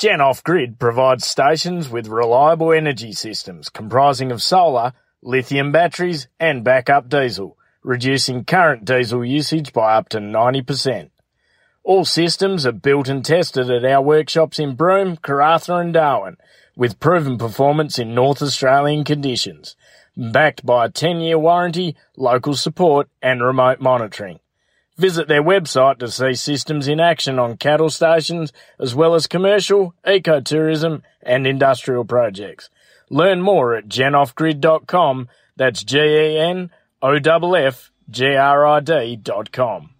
Gen Off Grid provides stations with reliable energy systems comprising of solar, lithium batteries, and backup diesel, reducing current diesel usage by up to 90%. All systems are built and tested at our workshops in Broome, Karratha and Darwin, with proven performance in North Australian conditions, backed by a 10-year warranty, local support and remote monitoring. Visit their website to see systems in action on cattle stations as well as commercial, ecotourism and industrial projects. Learn more at genoffgrid.com. That's G-E-N-O-F-F-G-R-I-D dot com. You're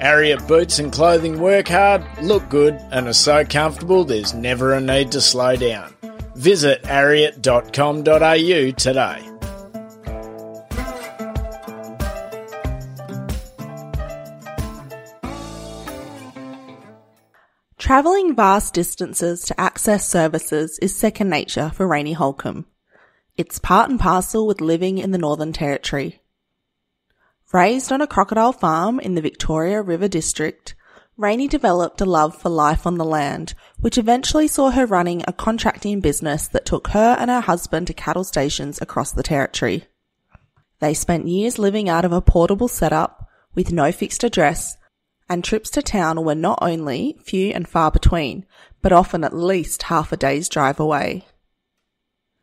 Ariat boots and clothing work hard, look good, and are so comfortable there's never a need to slow down. Visit ariat.com.au today. Travelling vast distances to access services is second nature for Rainey Holcomb. It's part and parcel with living in the Northern Territory. Raised on a crocodile farm in the Victoria River District, Rainey developed a love for life on the land, which eventually saw her running a contracting business that took her and her husband to cattle stations across the territory. They spent years living out of a portable setup with no fixed address, and trips to town were not only few and far between, but often at least half a day's drive away.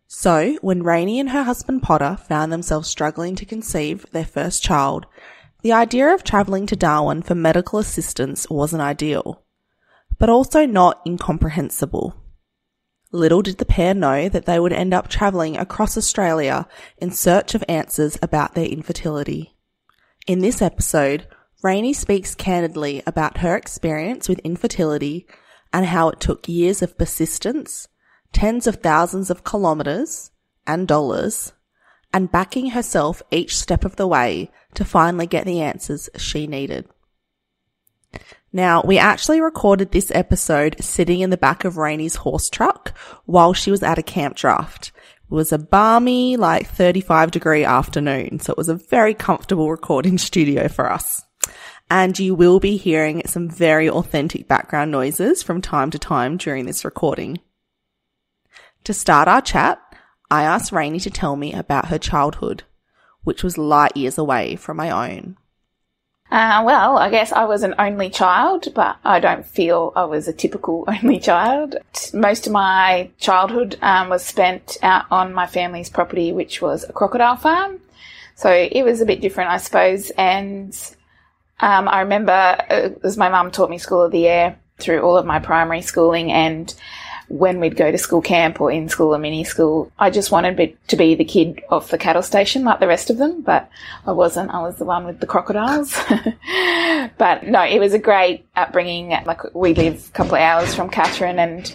So, when Rainey and her husband Potter found themselves struggling to conceive their first child, the idea of travelling to Darwin for medical assistance wasn't ideal, but also not incomprehensible. Little did the pair know that they would end up travelling across Australia in search of answers about their infertility. In this episode, Rainey speaks candidly about her experience with infertility and how it took years of persistence, tens of thousands of kilometres and dollars, and backing herself each step of the way to finally get the answers she needed. Now, we actually recorded this episode sitting in the back of Rainey's horse truck while she was at a camp draft. It was a balmy, like 35 degree afternoon, so it was a very comfortable recording studio for us. And you will be hearing some very authentic background noises from time to time during this recording. To start our chat, I asked Rainey to tell me about her childhood, which was light years away from my own. Uh, well, I guess I was an only child, but I don't feel I was a typical only child. Most of my childhood um, was spent out on my family's property, which was a crocodile farm. So it was a bit different, I suppose. And um, I remember, uh, as my mum taught me School of the Air through all of my primary schooling, and when we'd go to school camp or in school or mini school, I just wanted to be the kid off the cattle station like the rest of them, but I wasn't. I was the one with the crocodiles. but no, it was a great upbringing. Like we live a couple of hours from Katherine and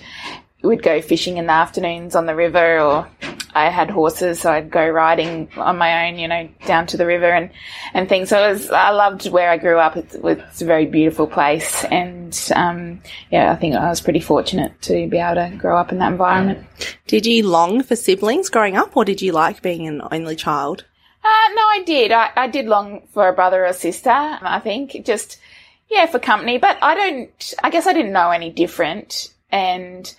we'd go fishing in the afternoons on the river or I had horses, so I'd go riding on my own, you know, down to the river and, and things. So it was, I loved where I grew up. It's, it's a very beautiful place. And, um, yeah, I think I was pretty fortunate to be able to grow up in that environment. Did you long for siblings growing up or did you like being an only child? Uh, no, I did. I, I did long for a brother or sister, I think. Just, yeah, for company. But I don't, I guess I didn't know any different. And,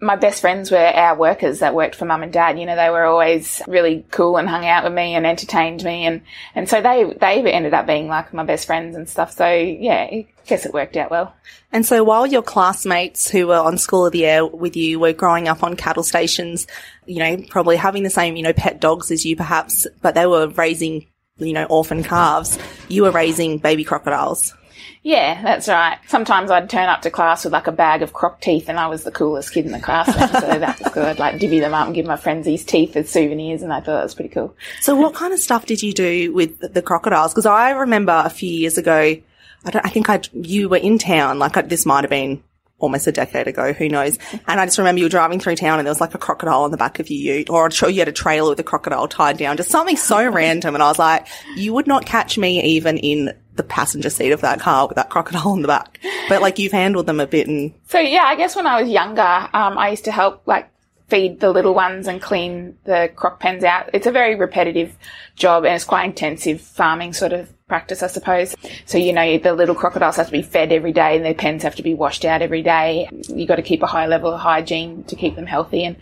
my best friends were our workers that worked for mum and dad. You know, they were always really cool and hung out with me and entertained me. And, and so they, they ended up being like my best friends and stuff. So yeah, I guess it worked out well. And so while your classmates who were on School of the Air with you were growing up on cattle stations, you know, probably having the same, you know, pet dogs as you perhaps, but they were raising, you know, orphan calves, you were raising baby crocodiles. Yeah, that's right. Sometimes I'd turn up to class with like a bag of croc teeth and I was the coolest kid in the class. so that was good. I'd like divvy them up and give my friends these teeth as souvenirs and I thought that was pretty cool. So what kind of stuff did you do with the crocodiles? Because I remember a few years ago, I don't, I think I, you were in town, like this might have been almost a decade ago, who knows? And I just remember you were driving through town and there was like a crocodile on the back of your ute, or I'm sure you had a trailer with a crocodile tied down, just something so random. And I was like, you would not catch me even in the passenger seat of that car with that crocodile in the back. But like you've handled them a bit and. So yeah, I guess when I was younger, um, I used to help like feed the little ones and clean the croc pens out. It's a very repetitive job and it's quite intensive farming sort of practice, I suppose. So, you know, the little crocodiles have to be fed every day and their pens have to be washed out every day. You got to keep a high level of hygiene to keep them healthy and,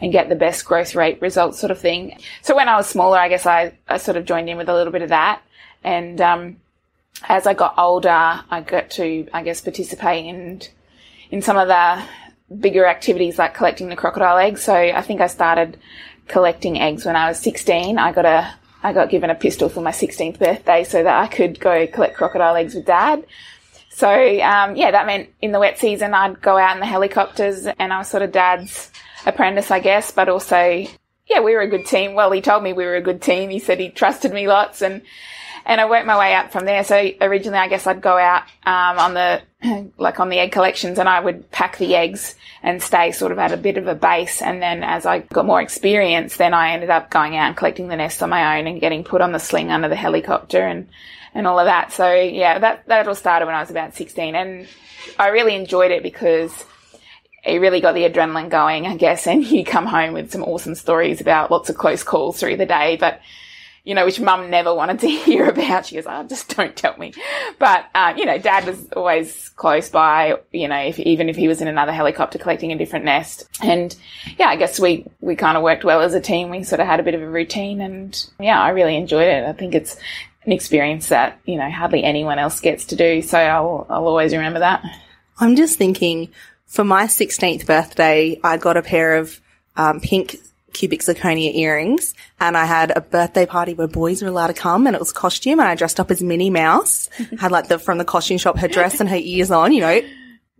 and get the best growth rate results sort of thing. So when I was smaller, I guess I, I sort of joined in with a little bit of that. And, um, as I got older, I got to, I guess, participate in, in some of the bigger activities like collecting the crocodile eggs. So I think I started collecting eggs when I was 16. I got a I got given a pistol for my 16th birthday so that I could go collect crocodile eggs with dad. So, um, yeah, that meant in the wet season I'd go out in the helicopters and I was sort of dad's apprentice, I guess, but also, yeah, we were a good team. Well, he told me we were a good team. He said he trusted me lots and, and I worked my way up from there. So originally, I guess I'd go out um, on the like on the egg collections, and I would pack the eggs and stay sort of at a bit of a base. And then as I got more experience, then I ended up going out and collecting the nests on my own and getting put on the sling under the helicopter and and all of that. So yeah, that that all started when I was about sixteen, and I really enjoyed it because it really got the adrenaline going, I guess. And you come home with some awesome stories about lots of close calls through the day, but you know, which mum never wanted to hear about. She goes, oh, just don't tell me. But, uh, you know, dad was always close by, you know, if, even if he was in another helicopter collecting a different nest. And yeah, I guess we, we kind of worked well as a team. We sort of had a bit of a routine and yeah, I really enjoyed it. I think it's an experience that, you know, hardly anyone else gets to do. So I'll, I'll always remember that. I'm just thinking for my 16th birthday, I got a pair of um, pink cubic zirconia earrings. And I had a birthday party where boys were allowed to come and it was costume and I dressed up as Minnie Mouse, had like the, from the costume shop, her dress and her ears on, you know,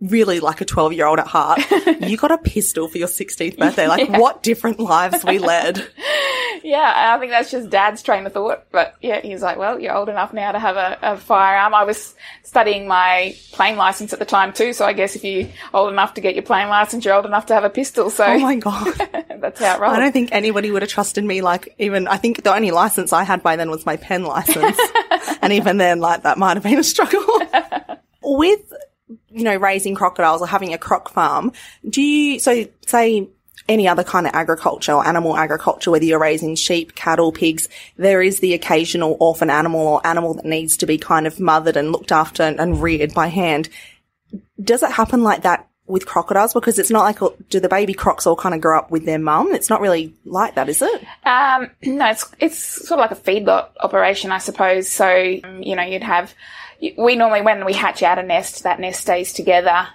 really like a 12 year old at heart. you got a pistol for your 16th birthday. Like yeah. what different lives we led. yeah, I think that's just dad's train of thought. But yeah, he's like, well, you're old enough now to have a, a, firearm. I was studying my plane license at the time too. So I guess if you're old enough to get your plane license, you're old enough to have a pistol. So. Oh my God. that's how it rolls. I don't think anybody would have trusted me. Like even, I think the only license I had by then was my pen license. and even then, like that might have been a struggle. With you know, raising crocodiles or having a croc farm, do you, so say any other kind of agriculture or animal agriculture, whether you're raising sheep, cattle, pigs, there is the occasional orphan animal or animal that needs to be kind of mothered and looked after and, and reared by hand. Does it happen like that with crocodiles? Because it's not like, do the baby crocs all kind of grow up with their mum? It's not really like that, is it? Um, no, it's, it's sort of like a feedlot operation, I suppose. So, you know, you'd have, we normally, when we hatch out a nest, that nest stays together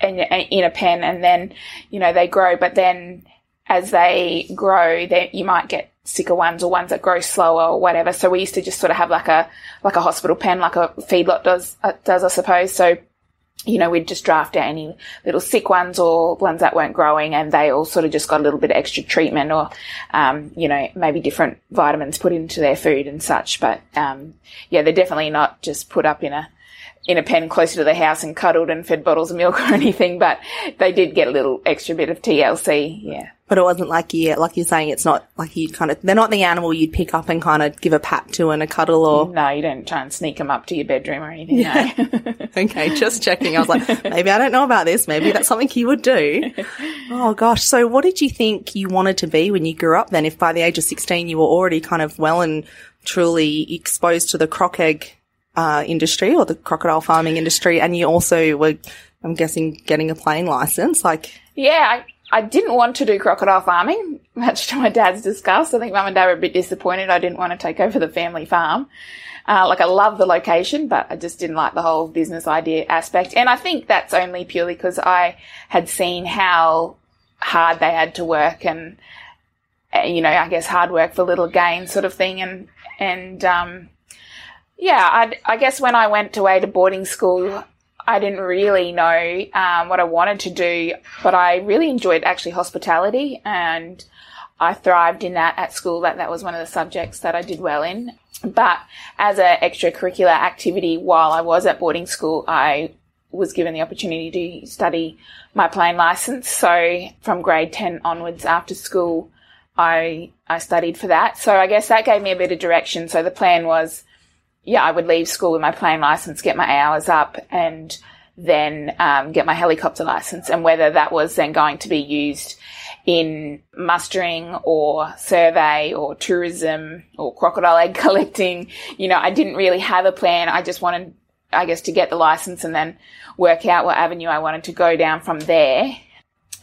in, in a pen and then, you know, they grow. But then as they grow, they, you might get sicker ones or ones that grow slower or whatever. So we used to just sort of have like a, like a hospital pen, like a feedlot does, uh, does, I suppose. So you know, we'd just draft out any little sick ones or ones that weren't growing and they all sort of just got a little bit of extra treatment or, um, you know, maybe different vitamins put into their food and such. But, um, yeah, they're definitely not just put up in a, in a pen closer to the house and cuddled and fed bottles of milk or anything, but they did get a little extra bit of TLC. Yeah. But it wasn't like you, like you're saying, it's not like you kind of, they're not the animal you'd pick up and kind of give a pat to and a cuddle or. No, you don't try and sneak them up to your bedroom or anything. Yeah. No. okay, just checking. I was like, maybe I don't know about this. Maybe that's something you would do. Oh gosh. So what did you think you wanted to be when you grew up then? If by the age of 16 you were already kind of well and truly exposed to the croc egg uh, industry or the crocodile farming industry, and you also were, I'm guessing, getting a plane license. Like, yeah, I, I didn't want to do crocodile farming, much to my dad's disgust. I think mum and dad were a bit disappointed. I didn't want to take over the family farm. Uh, like I love the location, but I just didn't like the whole business idea aspect. And I think that's only purely because I had seen how hard they had to work and, uh, you know, I guess hard work for little gain sort of thing. And, and, um, Yeah, I, I guess when I went away to boarding school, I didn't really know um, what I wanted to do, but I really enjoyed actually hospitality and I thrived in that at school. That that was one of the subjects that I did well in. But as an extracurricular activity while I was at boarding school, I was given the opportunity to study my plane license. So from grade 10 onwards after school, I, I studied for that. So I guess that gave me a bit of direction. So the plan was yeah, I would leave school with my plane license, get my hours up, and then um, get my helicopter license. And whether that was then going to be used in mustering or survey or tourism or crocodile egg collecting, you know, I didn't really have a plan. I just wanted, I guess, to get the license and then work out what avenue I wanted to go down from there.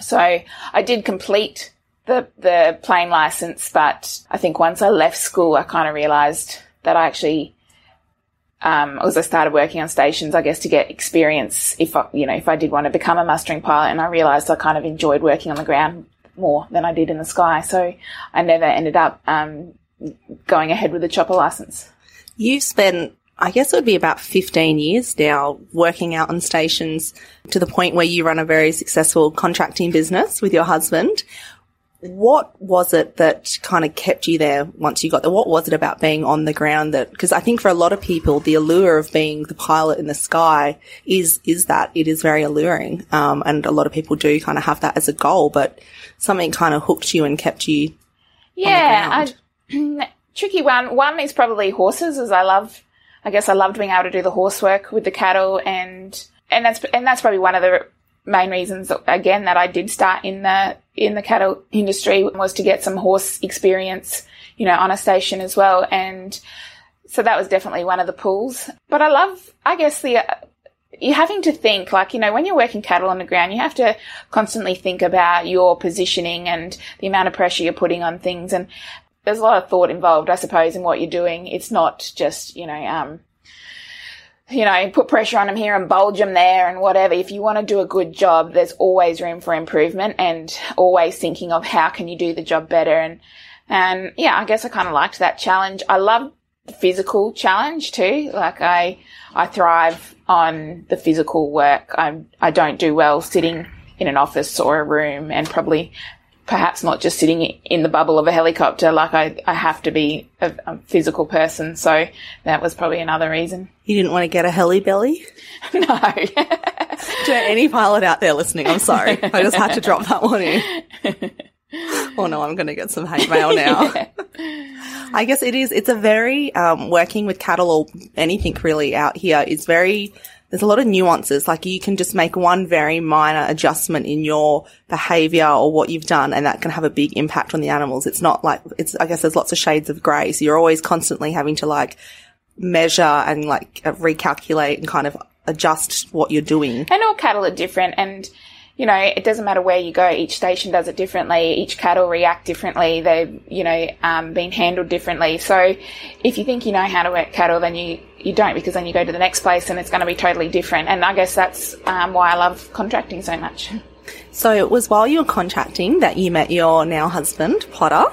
So I did complete the the plane license, but I think once I left school, I kind of realized that I actually um, as I started working on stations, I guess to get experience if I, you know, if I did want to become a mustering pilot and I realized I kind of enjoyed working on the ground more than I did in the sky. So I never ended up, um, going ahead with the chopper license. You've spent, I guess it would be about 15 years now working out on stations to the point where you run a very successful contracting business with your husband. What was it that kind of kept you there once you got there? What was it about being on the ground that, because I think for a lot of people, the allure of being the pilot in the sky is, is that it is very alluring. Um, and a lot of people do kind of have that as a goal, but something kind of hooked you and kept you. Yeah. I, tricky one. One is probably horses as I love, I guess I loved being able to do the horse work with the cattle and, and that's, and that's probably one of the main reasons again that I did start in the in the cattle industry was to get some horse experience, you know, on a station as well. And so that was definitely one of the pulls. But I love, I guess the uh, you're having to think like you know when you're working cattle on the ground you have to constantly think about your positioning and the amount of pressure you're putting on things and there's a lot of thought involved i suppose in what you're doing it's not just you know um, you know, put pressure on them here and bulge them there and whatever. If you want to do a good job, there's always room for improvement and always thinking of how can you do the job better. And, and yeah, I guess I kind of liked that challenge. I love the physical challenge too. Like I, I thrive on the physical work. I, I don't do well sitting in an office or a room and probably perhaps not just sitting in the bubble of a helicopter. Like I, I have to be a, a, physical person. So that was probably another reason. You didn't want to get a heli belly? no. to any pilot out there listening, I'm sorry. I just had to drop that one in. oh no, I'm going to get some hate mail now. yeah. I guess it is, it's a very, um, working with cattle or anything really out here is very there's a lot of nuances. Like you can just make one very minor adjustment in your behavior or what you've done and that can have a big impact on the animals. It's not like, it's, I guess there's lots of shades of grey. So you're always constantly having to like measure and like recalculate and kind of adjust what you're doing. And all cattle are different and you know, it doesn't matter where you go. Each station does it differently. Each cattle react differently. They've, you know, um, been handled differently. So if you think you know how to work cattle, then you, you don't because then you go to the next place and it's going to be totally different. And I guess that's um, why I love contracting so much. So it was while you were contracting that you met your now husband, Potter.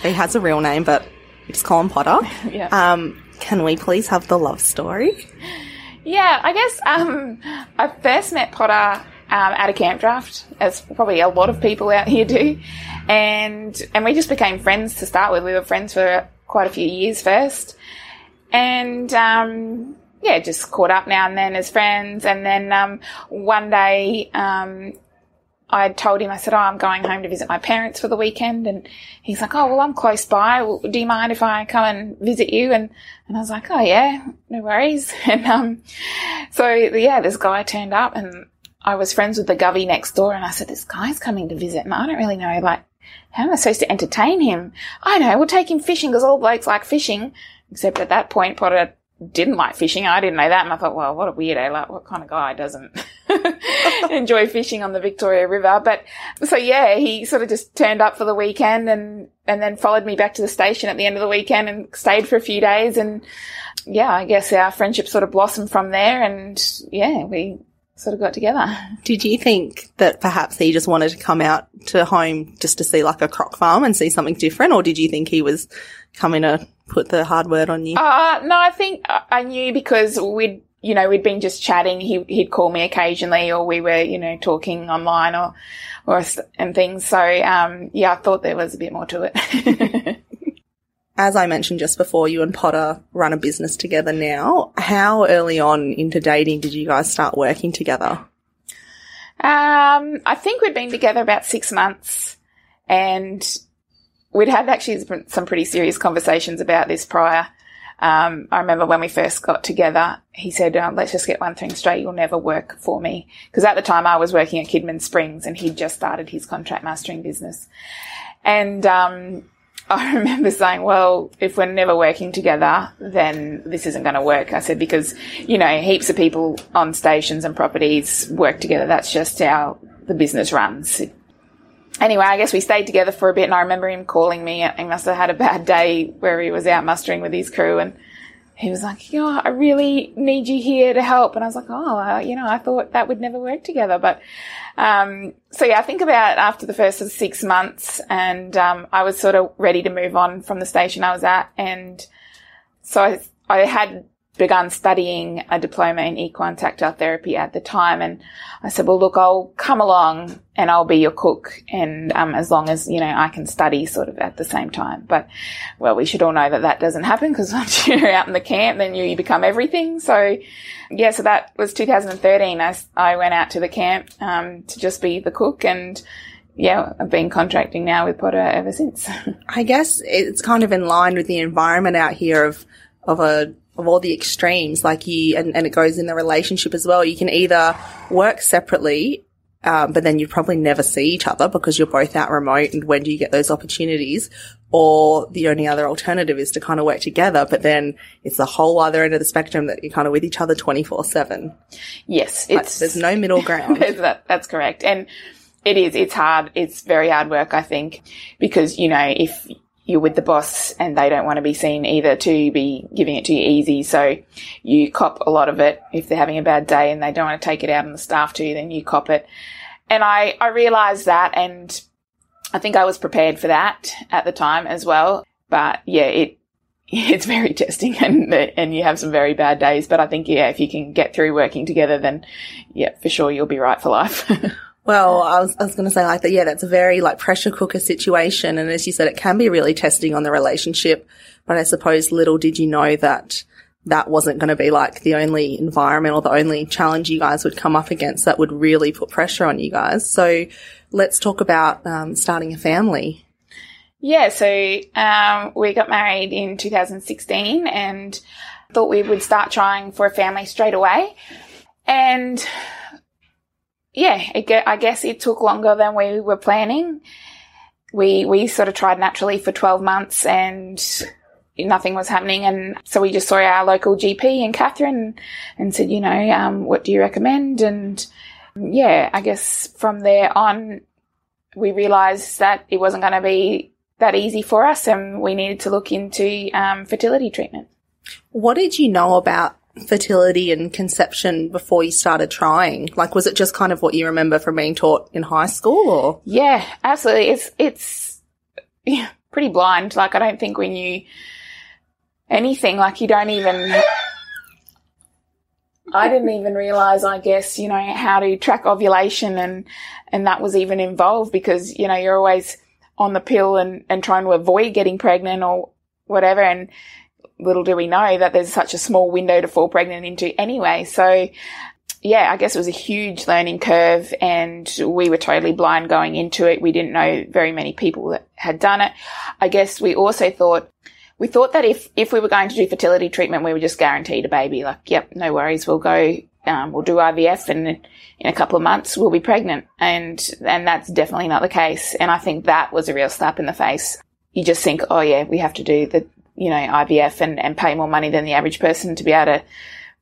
He has a real name, but just call him Potter. yeah. Um, can we please have the love story? Yeah, I guess um, I first met Potter um, at a camp draft, as probably a lot of people out here do. And, and we just became friends to start with. We were friends for quite a few years first. And, um, yeah, just caught up now and then as friends. And then, um, one day, um, I told him, I said, Oh, I'm going home to visit my parents for the weekend. And he's like, Oh, well, I'm close by. Do you mind if I come and visit you? And, and I was like, Oh, yeah, no worries. And, um, so yeah, this guy turned up and I was friends with the govy next door and I said, this guy's coming to visit and I don't really know, like, how am I supposed to entertain him? I know, we'll take him fishing because all blokes like fishing. Except at that point, Potter didn't like fishing. I didn't know that. And I thought, well, what a weirdo. Eh? Like, what kind of guy doesn't enjoy fishing on the Victoria River? But so yeah, he sort of just turned up for the weekend and, and then followed me back to the station at the end of the weekend and stayed for a few days. And yeah, I guess our friendship sort of blossomed from there. And yeah, we sort of got together. Did you think that perhaps he just wanted to come out to home just to see like a croc farm and see something different? Or did you think he was coming to put the hard word on you? Uh, no, I think I knew because we'd, you know, we'd been just chatting. He, he'd call me occasionally or we were, you know, talking online or, or, and things. So, um, yeah, I thought there was a bit more to it. As I mentioned just before, you and Potter run a business together now. How early on into dating did you guys start working together? Um, I think we'd been together about six months and we'd had actually some pretty serious conversations about this prior. Um, I remember when we first got together, he said, oh, let's just get one thing straight. You'll never work for me. Because at the time I was working at Kidman Springs and he'd just started his contract mustering business. And, um, I remember saying, well, if we're never working together, then this isn't going to work. I said, because, you know, heaps of people on stations and properties work together. That's just how the business runs. Anyway, I guess we stayed together for a bit and I remember him calling me. He must have had a bad day where he was out mustering with his crew and he was like, you know, I really need you here to help. And I was like, oh, uh, you know, I thought that would never work together. But, um, so yeah, I think about after the first of six months and, um, I was sort of ready to move on from the station I was at. And so I, I had begun studying a diploma in equine tactile therapy at the time. And I said, well, look, I'll come along and I'll be your cook. And, um, as long as, you know, I can study sort of at the same time. But, well, we should all know that that doesn't happen because once you're out in the camp, then you, you become everything. So, yeah, so that was 2013. I, I went out to the camp, um, to just be the cook and, yeah, I've been contracting now with Potter ever since. I guess it's kind of in line with the environment out here of, of a of all the extremes, like you, and, and it goes in the relationship as well. You can either work separately, um, but then you'd probably never see each other because you're both out remote. And when do you get those opportunities? Or the only other alternative is to kind of work together, but then it's the whole other end of the spectrum that you're kind of with each other 24 seven. Yes. It's, like, there's no middle ground. that, that's correct. And it is, it's hard. It's very hard work, I think, because, you know, if you're with the boss and they don't want to be seen either to be giving it to you easy. So you cop a lot of it. If they're having a bad day and they don't want to take it out on the staff too, then you cop it. And I, I realized that and I think I was prepared for that at the time as well. But yeah, it, it's very testing and, and you have some very bad days. But I think, yeah, if you can get through working together, then yeah, for sure you'll be right for life. Well, I was, I was going to say like that. Yeah, that's a very like pressure cooker situation. And as you said, it can be really testing on the relationship. But I suppose little did you know that that wasn't going to be like the only environment or the only challenge you guys would come up against that would really put pressure on you guys. So let's talk about um, starting a family. Yeah, so um, we got married in 2016 and thought we would start trying for a family straight away. And yeah, it, I guess it took longer than we were planning. We, we sort of tried naturally for 12 months and nothing was happening. And so we just saw our local GP and Katherine and said, you know, um, what do you recommend? And yeah, I guess from there on, we realized that it wasn't going to be that easy for us and we needed to look into um, fertility treatment. What did you know about fertility and conception before you started trying? Like, was it just kind of what you remember from being taught in high school or? Yeah, absolutely. It's, it's pretty blind. Like, I don't think we knew anything. Like, you don't even, I didn't even realize, I guess, you know, how to track ovulation and, and that was even involved because, you know, you're always on the pill and, and trying to avoid getting pregnant or whatever. And, little do we know that there's such a small window to fall pregnant into anyway. So yeah, I guess it was a huge learning curve and we were totally blind going into it. We didn't know very many people that had done it. I guess we also thought, we thought that if, if we were going to do fertility treatment, we were just guaranteed a baby. Like, yep, no worries. We'll go, um, we'll do IVF and in a couple of months we'll be pregnant. And, and that's definitely not the case. And I think that was a real slap in the face. You just think, oh yeah, we have to do the, you know, IVF and, and pay more money than the average person to be able to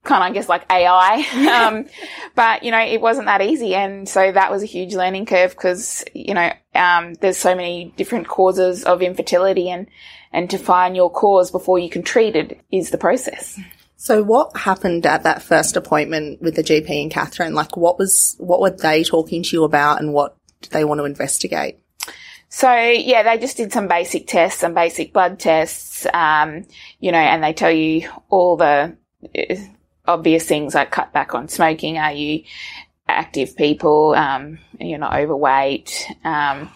kind of, I guess, like AI. um, but, you know, it wasn't that easy. And so that was a huge learning curve because, you know, um, there's so many different causes of infertility and, and to find your cause before you can treat it is the process. So what happened at that first appointment with the GP and Katherine? Like what was, what were they talking to you about and what did they want to investigate? So yeah, they just did some basic tests, some basic blood tests, um, you know, and they tell you all the uh, obvious things like cut back on smoking. Are you active people? Um, you're not overweight, um,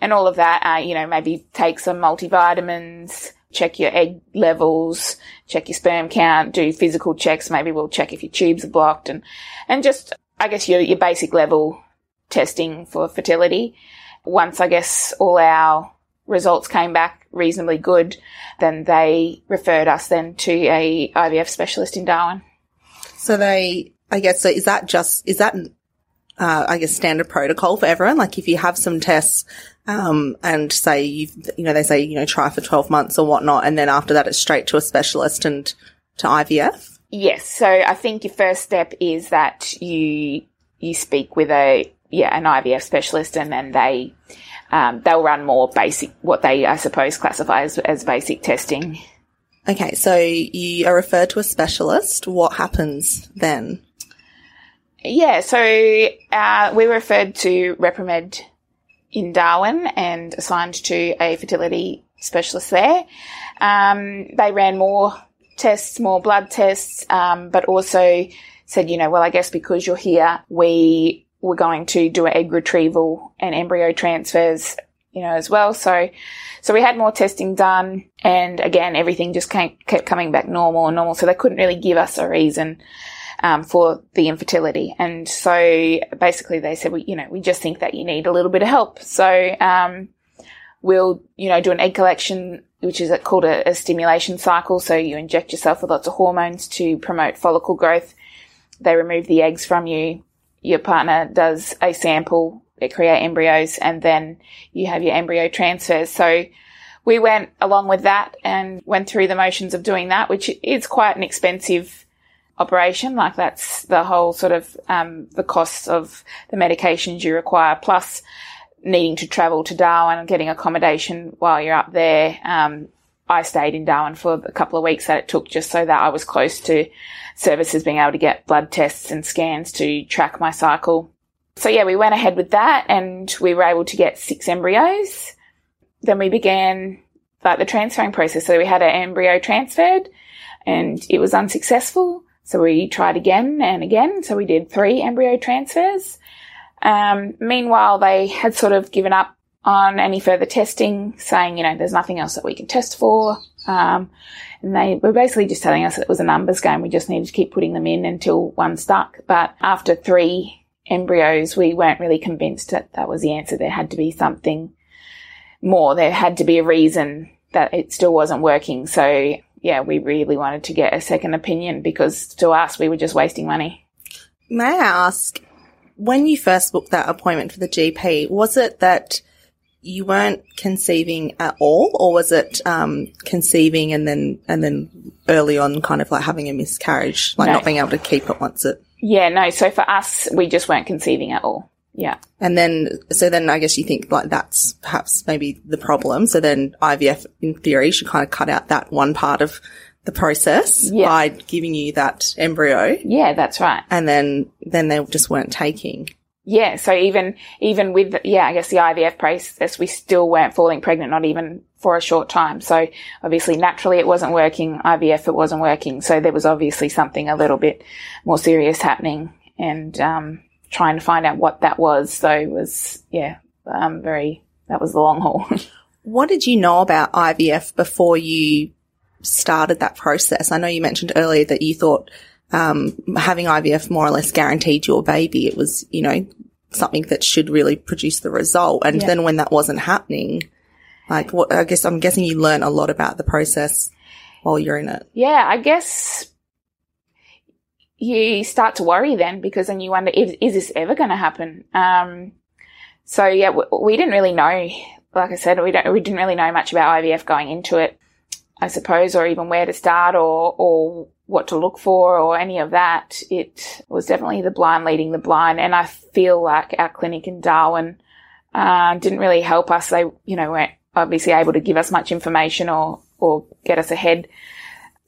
and all of that. Uh, you know, maybe take some multivitamins, check your egg levels, check your sperm count, do physical checks. Maybe we'll check if your tubes are blocked, and and just I guess your your basic level testing for fertility once I guess all our results came back reasonably good, then they referred us then to a IVF specialist in Darwin. So they, I guess, so is that just, is that, uh, I guess standard protocol for everyone? Like if you have some tests, um, and say you've, you know, they say, you know, try for 12 months or whatnot. And then after that, it's straight to a specialist and to IVF. Yes. So I think your first step is that you, you speak with a yeah, an IVF specialist, and then they um, they'll run more basic, what they I suppose classify as, as basic testing. Okay, so you are referred to a specialist. What happens then? Yeah, so uh, we were referred to Repromed in Darwin and assigned to a fertility specialist there. Um, they ran more tests, more blood tests, um, but also said, you know, well, I guess because you're here, we were going to do egg retrieval and embryo transfers, you know, as well. So, so we had more testing done and again, everything just came, kept coming back normal and normal. So they couldn't really give us a reason, um, for the infertility. And so basically they said, you know, we just think that you need a little bit of help. So, um, we'll, you know, do an egg collection, which is called a, a stimulation cycle. So you inject yourself with lots of hormones to promote follicle growth. They remove the eggs from you your partner does a sample, they create embryos, and then you have your embryo transfers. So we went along with that and went through the motions of doing that, which is quite an expensive operation. Like that's the whole sort of um, the costs of the medications you require, plus needing to travel to Darwin and getting accommodation while you're up there. Um, I stayed in Darwin for a couple of weeks that it took just so that I was close to services being able to get blood tests and scans to track my cycle. So yeah, we went ahead with that and we were able to get six embryos. Then we began like the transferring process. So we had an embryo transferred and it was unsuccessful. So we tried again and again. So we did three embryo transfers. Um, meanwhile, they had sort of given up on any further testing, saying, you know, there's nothing else that we can test for. Um, and they were basically just telling us it was a numbers game. We just needed to keep putting them in until one stuck. But after three embryos, we weren't really convinced that that was the answer. There had to be something more. There had to be a reason that it still wasn't working. So yeah, we really wanted to get a second opinion because to us, we were just wasting money. May I ask, when you first booked that appointment for the GP, was it that you weren't conceiving at all, or was it um, conceiving and then and then early on, kind of like having a miscarriage, like no. not being able to keep it once it? Yeah, no. So for us, we just weren't conceiving at all. Yeah. And then, so then I guess you think like that's perhaps maybe the problem. So then IVF in theory should kind of cut out that one part of the process yeah. by giving you that embryo. Yeah, that's right. And then, then they just weren't taking yeah, so even, even with, yeah, I guess the IVF process, we still weren't falling pregnant, not even for a short time. So obviously naturally it wasn't working. IVF, it wasn't working. So there was obviously something a little bit more serious happening and, um, trying to find out what that was. So it was, yeah, um, very, that was the long haul. what did you know about IVF before you started that process? I know you mentioned earlier that you thought um, having IVF more or less guaranteed your baby. It was, you know, something that should really produce the result. And yeah. then when that wasn't happening, like what, I guess I'm guessing you learn a lot about the process while you're in it. Yeah, I guess you start to worry then because then you wonder, is, is this ever going to happen? Um, so yeah, we, we, didn't really know. Like I said, we don't, we didn't really know much about IVF going into it, I suppose, or even where to start or, or what to look for or any of that. It was definitely the blind leading the blind. And I feel like our clinic in Darwin uh, didn't really help us. They, you know, weren't obviously able to give us much information or, or get us ahead.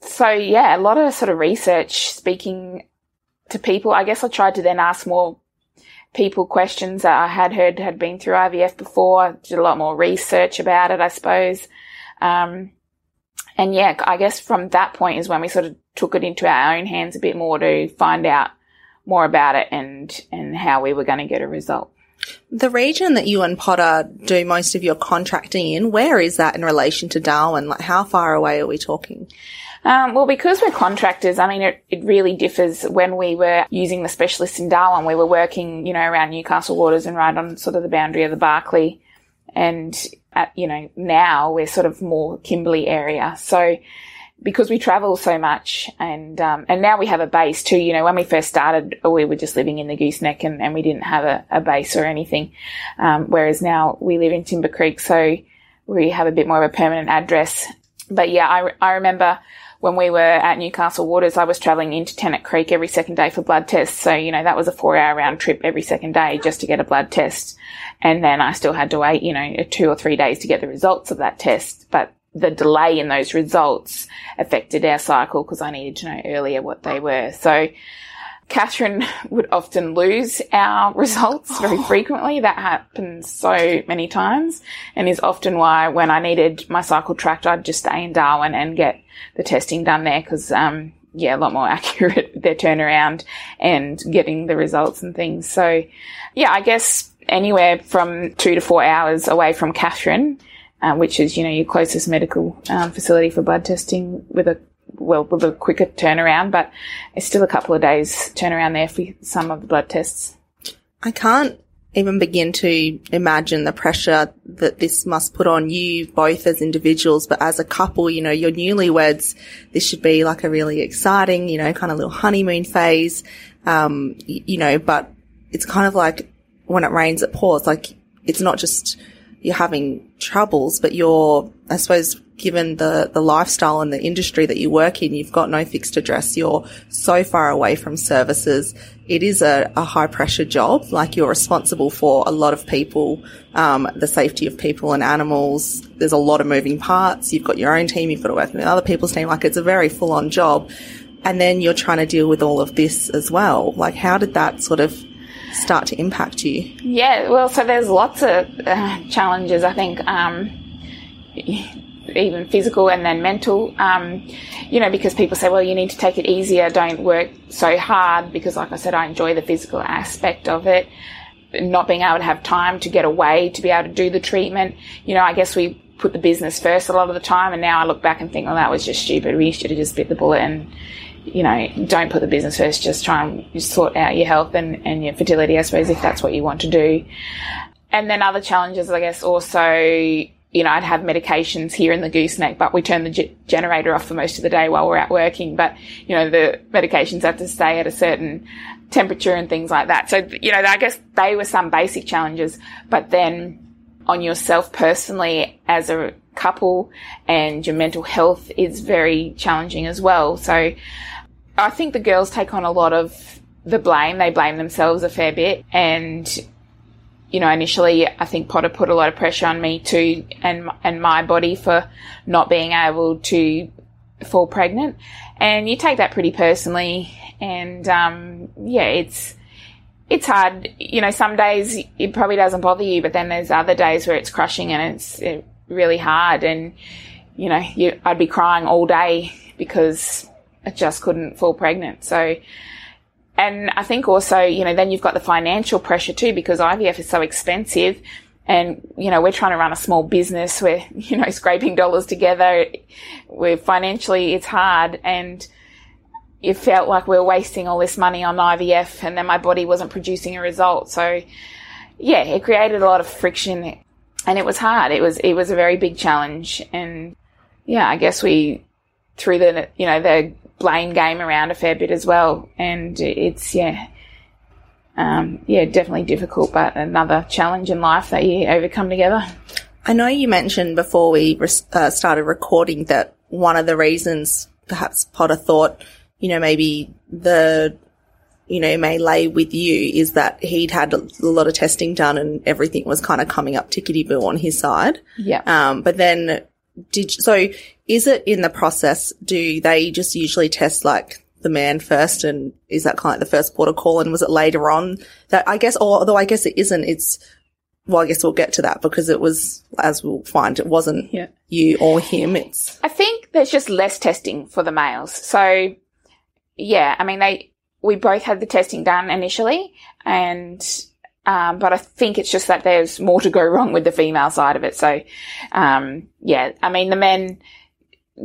So yeah, a lot of sort of research, speaking to people. I guess I tried to then ask more people questions that I had heard had been through IVF before. Did a lot more research about it, I suppose. Um, and yeah, I guess from that point is when we sort of took it into our own hands a bit more to find out more about it and, and how we were going to get a result. The region that you and Potter do most of your contracting in, where is that in relation to Darwin? Like how far away are we talking? Um, well, because we're contractors, I mean, it, it really differs. When we were using the specialists in Darwin, we were working, you know, around Newcastle waters and right on sort of the boundary of the Barkly. And, at, you know, now we're sort of more Kimberley area. So, because we travel so much and um, and now we have a base too. You know, when we first started, we were just living in the gooseneck and, and we didn't have a, a base or anything. Um, whereas now we live in Timber Creek, so we have a bit more of a permanent address. But yeah, I, I remember when we were at Newcastle Waters, I was travelling into Tennant Creek every second day for blood tests. So, you know, that was a four hour round trip every second day just to get a blood test. And then I still had to wait, you know, two or three days to get the results of that test. But the delay in those results affected our cycle because I needed to know earlier what they were. So Katherine would often lose our results very frequently. That happens so many times and is often why when I needed my cycle tracked, I'd just stay in Darwin and get the testing done there because, um, yeah, a lot more accurate with their turnaround and getting the results and things. So yeah, I guess anywhere from two to four hours away from Katherine um, which is, you know, your closest medical um, facility for blood testing with a, well, with a quicker turnaround, but it's still a couple of days turnaround there for some of the blood tests. I can't even begin to imagine the pressure that this must put on you both as individuals, but as a couple, you know, you're newlyweds. This should be like a really exciting, you know, kind of little honeymoon phase. Um, you know, but it's kind of like when it rains, it pours. Like it's not just you're having troubles, but you're, I suppose, given the, the lifestyle and the industry that you work in, you've got no fixed address. You're so far away from services. It is a, a high pressure job. Like you're responsible for a lot of people, um, the safety of people and animals. There's a lot of moving parts. You've got your own team. You've got to work with other people's team. Like it's a very full on job. And then you're trying to deal with all of this as well. Like how did that sort of start to impact you? Yeah, well, so there's lots of uh, challenges, I think, um, even physical and then mental. Um, you know, because people say, well, you need to take it easier, don't work so hard, because, like I said, I enjoy the physical aspect of it. Not being able to have time to get away to be able to do the treatment. You know, I guess we put the business first a lot of the time, and now I look back and think, well, that was just stupid. We should have just bit the bullet and you know, don't put the business first, just try and sort out your health and, and your fertility, I suppose, if that's what you want to do. And then other challenges, I guess, also, you know, I'd have medications here in the gooseneck, but we turn the g- generator off for most of the day while we're out working. But, you know, the medications have to stay at a certain temperature and things like that. So, you know, I guess they were some basic challenges, but then on yourself personally as a couple and your mental health is very challenging as well. So, I think the girls take on a lot of the blame. They blame themselves a fair bit. And, you know, initially I think Potter put a lot of pressure on me too and, and my body for not being able to fall pregnant. And you take that pretty personally. And, um, yeah, it's, it's hard. You know, some days it probably doesn't bother you, but then there's other days where it's crushing and it's really hard. And, you know, you, I'd be crying all day because I just couldn't fall pregnant. So, and I think also, you know, then you've got the financial pressure too because IVF is so expensive. And, you know, we're trying to run a small business. We're, you know, scraping dollars together. We're financially, it's hard. And it felt like we were wasting all this money on IVF and then my body wasn't producing a result. So, yeah, it created a lot of friction and it was hard. It was, it was a very big challenge. And yeah, I guess we, through the, you know, the blame game around a fair bit as well. And it's, yeah, um, yeah, definitely difficult, but another challenge in life that you overcome together. I know you mentioned before we uh, started recording that one of the reasons perhaps Potter thought, you know, maybe the, you know, may lay with you is that he'd had a lot of testing done and everything was kind of coming up tickety boo on his side. Yeah. Um, but then did, so is it in the process? Do they just usually test like the man first and is that kind of like the first port of call and was it later on that I guess, although I guess it isn't, it's, well, I guess we'll get to that because it was, as we'll find, it wasn't Yeah. you or him. It's, I think there's just less testing for the males. So, yeah, I mean, they we both had the testing done initially, and um, but I think it's just that there's more to go wrong with the female side of it. So, um, yeah, I mean, the men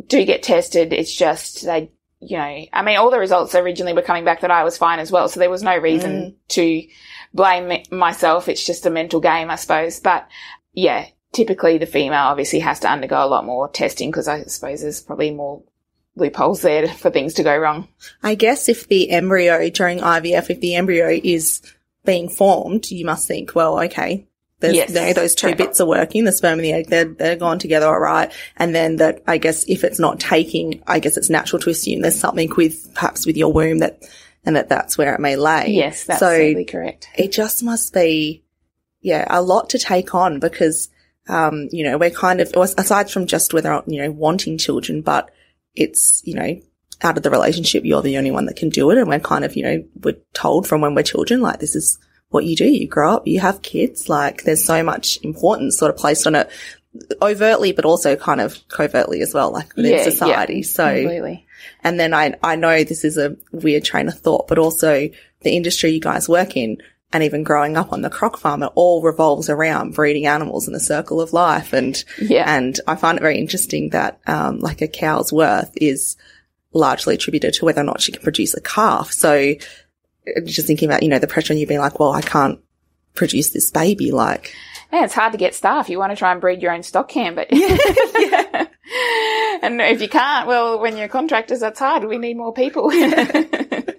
do get tested. It's just they, you know, I mean, all the results originally were coming back that I was fine as well. So there was no reason to blame myself. It's just a mental game, I suppose. But yeah, typically the female obviously has to undergo a lot more testing because I suppose there's probably more loopholes there for things to go wrong. I guess if the embryo during IVF, if the embryo is being formed, you must think, well, okay, there's, Yes, you know, those two bits are working, the sperm and the egg, they're, they're gone together all right. And then that, I guess, if it's not taking, I guess it's natural to assume there's something with, perhaps with your womb that, and that that's where it may lay. Yes, that's so absolutely correct. it just must be, yeah, a lot to take on because, um, you know, we're kind of, aside from just whether, you know, wanting children, but it's, you know, out of the relationship, you're the only one that can do it. And we're kind of, you know, we're told from when we're children, like, this is what you do. You grow up, you have kids. Like, there's so much importance sort of placed on it overtly, but also kind of covertly as well, like within Yeah, yeah. society. So, Completely. and then I, I know this is a weird train of thought, but also the industry you guys work in and even growing up on the croc farm, it all revolves around breeding animals in the circle of life. And, Yeah. and I find it very interesting that, um, like a cow's worth is largely attributed to whether or not she can produce a calf. So uh, just thinking about, you know, the pressure on you being like, well, I can't produce this baby. Like, Yeah, it's hard to get staff. You want to try and breed your own stock can, but yeah. and if you can't, well, when you're contractors, that's hard. We need more people.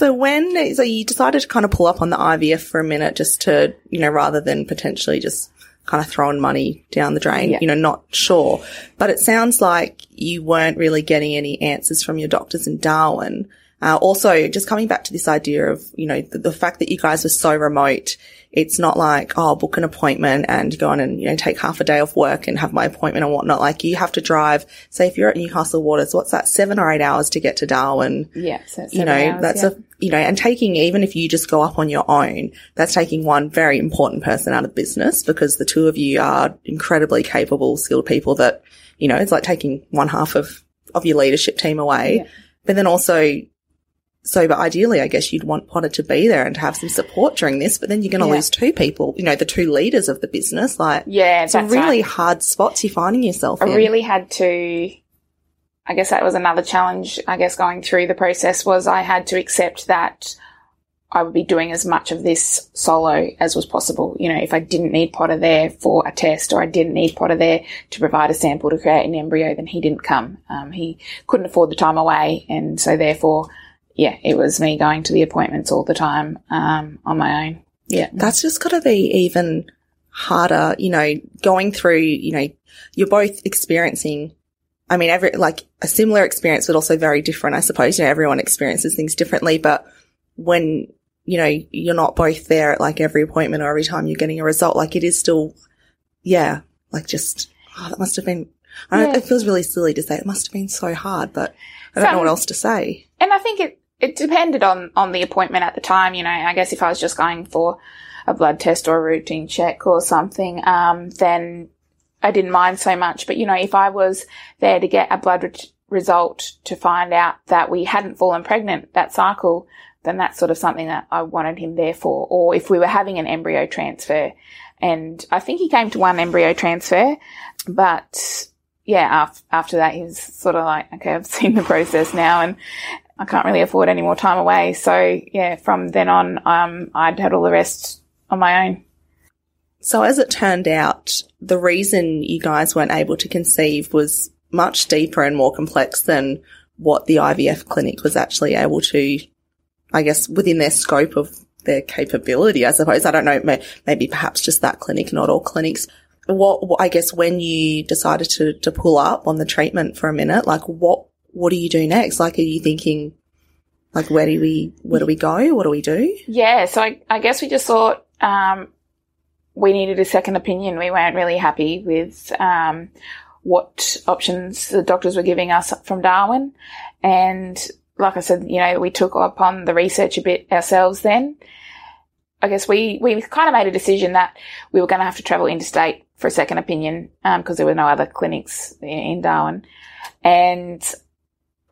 So when, so you decided to kind of pull up on the IVF for a minute just to, you know, rather than potentially just kind of throwing money down the drain, Yeah. you know, not sure. But it sounds like you weren't really getting any answers from your doctors in Darwin. Uh, also, just coming back to this idea of, you know, the, the fact that you guys were so remote, it's not like, oh, book an appointment and go on and, you know, take half a day off work and have my appointment and whatnot. Like you have to drive, say if you're at Newcastle Waters, what's that, seven or eight hours to get to Darwin? yeah, so you know, hours, that's yeah. a, you know, and taking, even if you just go up on your own, that's taking one very important person out of business because the two of you are incredibly capable, skilled people that, you know, it's like taking one half of, of your leadership team away. Yeah. But then also, so, but ideally, I guess you'd want Potter to be there and to have some support during this, but then you're going to Yeah. lose two people, you know, the two leaders of the business. Like, yeah, it's that's really right. hard spots you're finding yourself I in. really had to. I guess that was another challenge. I guess going through the process was I had to accept that I would be doing as much of this solo as was possible. You know, if I didn't need Potter there for a test or I didn't need Potter there to provide a sample to create an embryo, then he didn't come. Um, he couldn't afford the time away. And so therefore, yeah, it was me going to the appointments all the time, um, on my own. Yeah. That's just got to be even harder, you know, going through, you know, you're both experiencing, I mean, every, like a similar experience, but also very different, I suppose. You know, everyone experiences things differently, but when, you know, you're not both there at like every appointment or every time you're getting a result, like it is still, yeah, like just, oh, that must have been, I don't, Yeah. it feels really silly to say it must have been so hard, but I don't know what else to say. and I think it it depended on on the appointment at the time. You know, I guess if I was just going for a blood test or a routine check or something, um, then I didn't mind so much. But you know, if I was there to get a blood re- result to find out that we hadn't fallen pregnant that cycle, then that's sort of something that I wanted him there for. Or if we were having an embryo transfer, and I think he came to one embryo transfer, but yeah, af- after that, he was sort of like, okay, I've seen the process now and I can't really afford any more time away. So yeah, from then on, um, I'd had all the rest on my own. So as it turned out, the reason you guys weren't able to conceive was much deeper and more complex than what the IVF clinic was actually able to, I guess, within their scope of their capability, I suppose. I don't know, maybe perhaps just that clinic, not all clinics. What, I guess when you decided to, to pull up on the treatment for a minute, like what, what do you do next? Like, are you thinking, like, where do we, where do we go? What do we do? Yeah, so I, I guess we just thought um, we needed a second opinion. We weren't really happy with um, what options the doctors were giving us from Darwin. And like I said, you know, we took upon the research a bit ourselves then. I guess we, we kind of made a decision that we were going to have to travel interstate for a second opinion because um, there were no other clinics in Darwin. And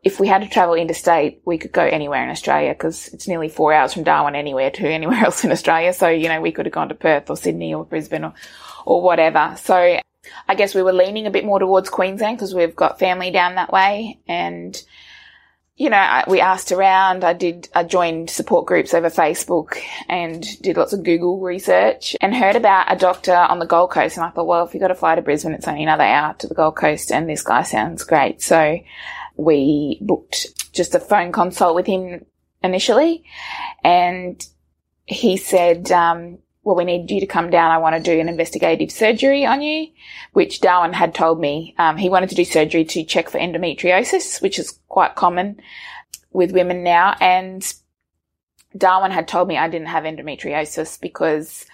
if we had to travel interstate, we could go anywhere in Australia because it's nearly four hours from Darwin anywhere to anywhere else in Australia. So, you know, we could have gone to Perth or Sydney or Brisbane or, or whatever. So I guess we were leaning a bit more towards Queensland because we've got family down that way and you know, we asked around. I did, I joined support groups over Facebook and did lots of Google research and heard about a doctor on the Gold Coast. And I thought, well, if you've got to fly to Brisbane, it's only another hour to the Gold Coast and this guy sounds great. So we booked just a phone consult with him initially and he said, um, well, we need you to come down. I want to do an investigative surgery on you, which Darwin had told me. Um, he wanted to do surgery to check for endometriosis, which is quite common with women now. And Darwin had told me I didn't have endometriosis because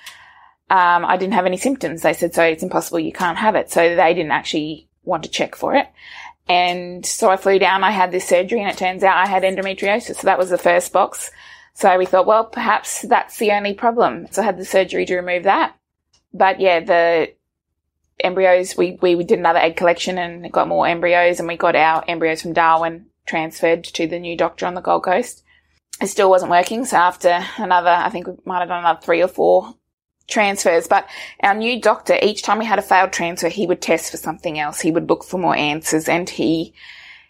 um, I didn't have any symptoms. They said, so it's impossible. You can't have it. So they didn't actually want to check for it. And so I flew down. I had this surgery and it turns out I had endometriosis. So that was the first box. So we thought, well, perhaps that's the only problem. So I had the surgery to remove that. But yeah, the embryos, we, we did another egg collection and got more embryos and we got our embryos from Darwin transferred to the new doctor on the Gold Coast. It still wasn't working. So after another, I think we might have done another three or four transfers, but our new doctor, each time we had a failed transfer, he would test for something else. He would look for more answers and he,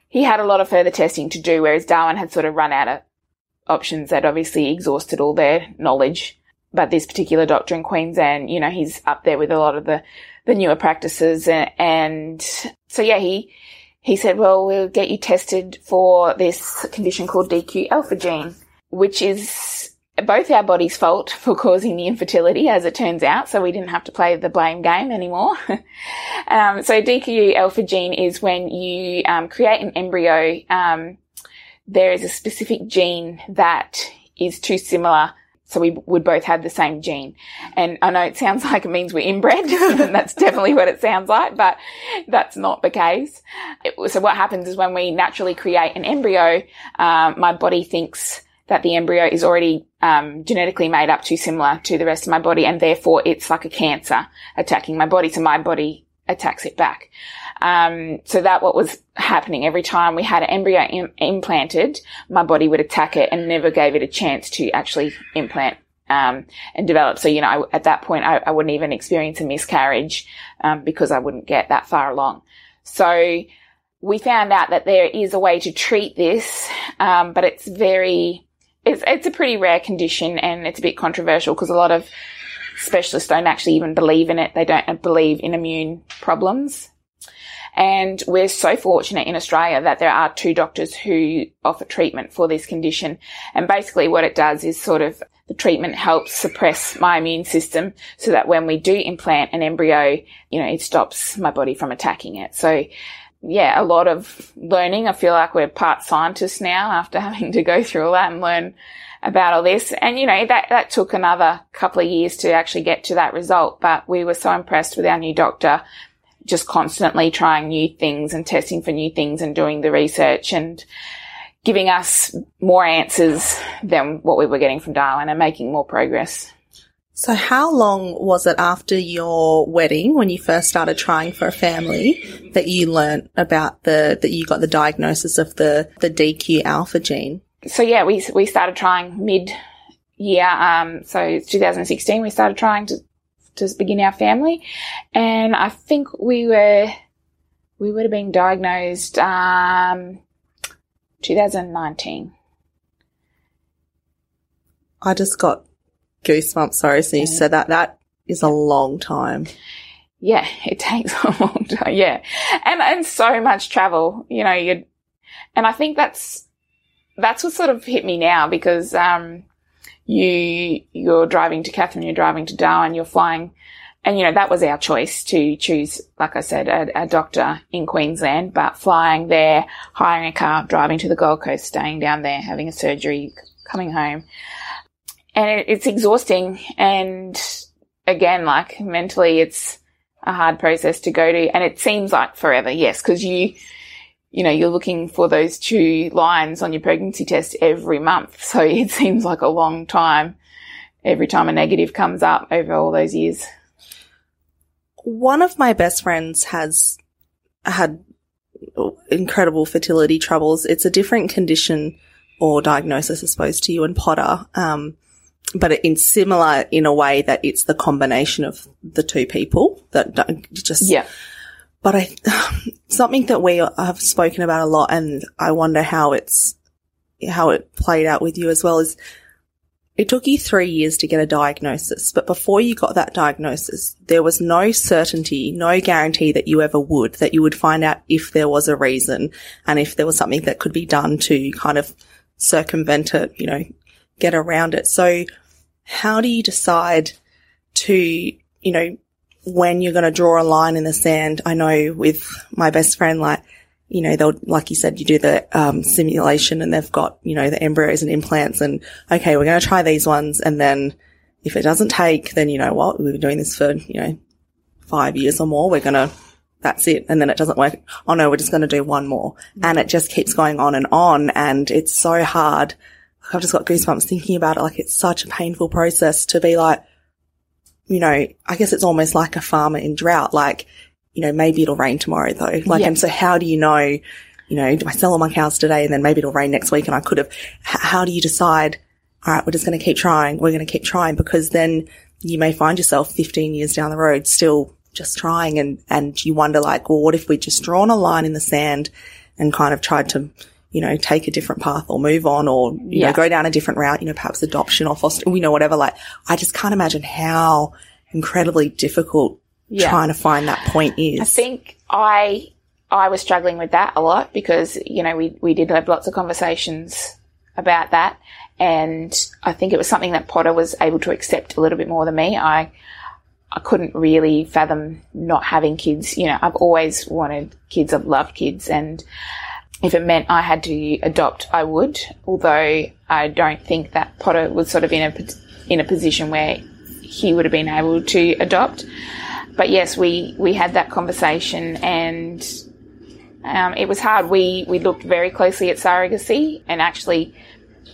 he had a lot of further testing to do, whereas Darwin had sort of run out of options that obviously exhausted all their knowledge. But this particular doctor in Queensland, you know, he's up there with a lot of the, the newer practices. And, and so, yeah, he, he said, well, we'll get you tested for this condition called DQ alpha gene, which is both our body's fault for causing the infertility, as it turns out. So we didn't have to play the blame game anymore. um, so DQ alpha gene is when you um, create an embryo um, there is a specific gene that is too similar. So we would both have the same gene. And I know it sounds like it means we're inbred. and that's definitely what it sounds like, but that's not the case. so what happens is when we naturally create an embryo, um, my body thinks that the embryo is already um, genetically made up too similar to the rest of my body, and therefore it's like a cancer attacking my body. So my body attacks it back. Um, so that what was happening every time we had an embryo Im- implanted, my body would attack it and never gave it a chance to actually implant um, and develop. So you know, I, at that point, I, I, wouldn't even experience a miscarriage um, because I wouldn't get that far along. So we found out that there is a way to treat this, um, but it's very it's, it's a pretty rare condition and it's a bit controversial because a lot of specialists don't actually even believe in it. They don't believe in immune problems. And we're so fortunate in Australia that there are two doctors who offer treatment for this condition. And basically what it does is sort of the treatment helps suppress my immune system so that when we do implant an embryo, you know, it stops my body from attacking it. So yeah, a lot of learning. I feel like we're part scientists now after having to go through all that and learn about all this. And, you know, that, that took another couple of years to actually get to that result. But we were so impressed with our new doctor just constantly trying new things and testing for new things and doing the research and giving us more answers than what we were getting from Darwin and making more progress. So how long was it after your wedding when you first started trying for a family that you learnt about the that you got the diagnosis of the the DQ alpha gene? So yeah, we we started trying mid year um so 2016 we started trying to to begin our family. And I think we were, we would have been diagnosed, um, 2019. I just got goosebumps. Sorry, so you said that. That is a long time. Yeah, it takes a long time. Yeah. And, and so much travel, you know, you and I think that's, that's what sort of hit me now because, um, you you're driving to Katherine, you're driving to Darwin, you're flying, and you know that was our choice to choose, like I said, a, a, doctor in Queensland, but flying there, hiring a car, driving to the Gold Coast, staying down there, having a surgery, coming home, and it, it's exhausting. And again, like mentally, it's a hard process to go to, and it seems like forever. Yes, because you you know, you're looking for those two lines on your pregnancy test every month. So it seems like a long time every time a negative comes up over all those years. One of my best friends has had incredible fertility troubles. It's a different condition or diagnosis, I suppose, to you and Potter. Um, but in similar in a way that it's the combination of the two people that just, yeah. But I, something that we have spoken about a lot and I wonder how it's, how it played out with you as well is it took you three years to get a diagnosis, but before you got that diagnosis, there was no certainty, no guarantee that you ever would, that you would find out if there was a reason and if there was something that could be done to kind of circumvent it, you know, get around it. So how do you decide to, you know, when you're going to draw a line in the sand? I know with my best friend, like, you know, they'll, like you said, you do the um, simulation and they've got, you know, the embryos and implants and, okay, we're going to try these ones. And then if it doesn't take, then you know what? We've been doing this for, you know, five years or more. We're going to, that's it. And then it doesn't work. Oh no, we're just going to do one more. And it just keeps going on and on. And it's so hard. I've just got goosebumps thinking about it. Like it's such a painful process to be like, you know, I guess it's almost like a farmer in drought. Like you know, maybe it'll rain tomorrow though. Like, and so how do you know, you know, do I sell all my cows today and then maybe it'll rain next week and I could have, h- how do you decide, all right, we're just going to keep trying. We're going to keep trying because then you may find yourself 15 years down the road still just trying and, and you wonder like, well, what if we just drawn a line in the sand and kind of tried to, you know, take a different path or move on or, you yeah. know, go down a different route, you know, perhaps adoption or foster, you know, whatever. Like, I just can't imagine how incredibly difficult yeah. trying to find that point is. I think I I was struggling with that a lot because you know we we did have lots of conversations about that, and I think it was something that Potter was able to accept a little bit more than me. I I couldn't really fathom not having kids. You know, I've always wanted kids. I've loved kids, and if it meant I had to adopt, I would. Although I don't think that Potter was sort of in a in a position where he would have been able to adopt but yes, we, we had that conversation and um, it was hard. We, we looked very closely at surrogacy and actually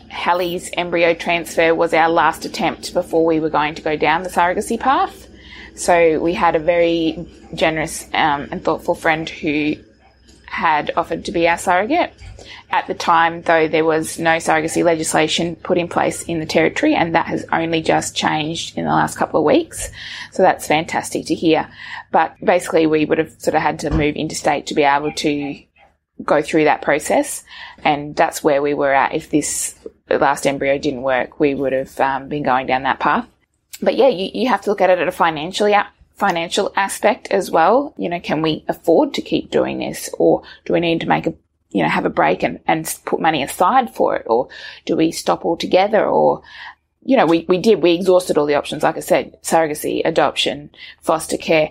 Hallie's embryo transfer was our last attempt before we were going to go down the surrogacy path. So we had a very generous um, and thoughtful friend who had offered to be our surrogate. At the time, though, there was no surrogacy legislation put in place in the territory, and that has only just changed in the last couple of weeks. So that's fantastic to hear. But basically, we would have sort of had to move interstate to be able to go through that process, and that's where we were at. If this last embryo didn't work, we would have um, been going down that path. But yeah, you, you have to look at it at a financially financial aspect as well. You know, can we afford to keep doing this, or do we need to make a you know, have a break and, and put money aside for it? Or do we stop altogether? Or, you know, we, we did, we exhausted all the options. Like I said, surrogacy, adoption, foster care.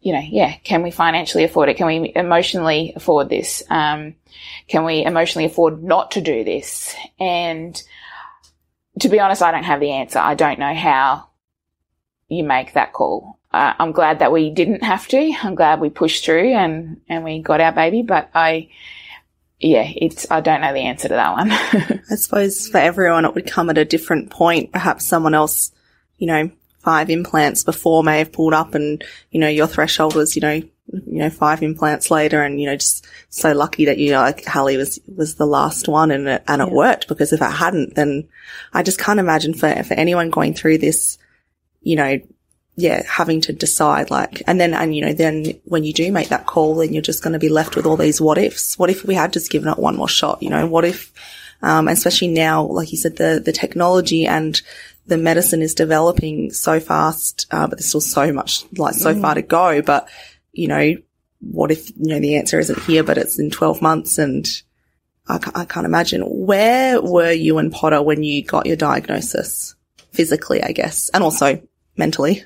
You know, yeah, can we financially afford it? Can we emotionally afford this? Um, can we emotionally afford not to do this? And to be honest, I don't have the answer. I don't know how you make that call. Uh, I'm glad that we didn't have to. I'm glad we pushed through and, and we got our baby, but I, yeah, it's, I don't know the answer to that one. I suppose for everyone it would come at a different point. Perhaps someone else, you know, five implants before may have pulled up and, you know, your threshold was, you know, you know, five implants later and, you know, just so lucky that, you know, like Hallie was, was the last one and it, and it yeah. worked because if it hadn't, then I just can't imagine for, for anyone going through this, you know, yeah, having to decide like, and then, and you know, then when you do make that call, then you're just going to be left with all these what ifs. What if we had just given it one more shot? You know, what if, um, especially now, like you said, the, the technology and the medicine is developing so fast, uh, but there's still so much, like so mm. far to go. But, you know, what if, you know, the answer isn't here, but it's in 12 months and I, I can't imagine. Where were you and Potter when you got your diagnosis? Physically, I guess, and also mentally?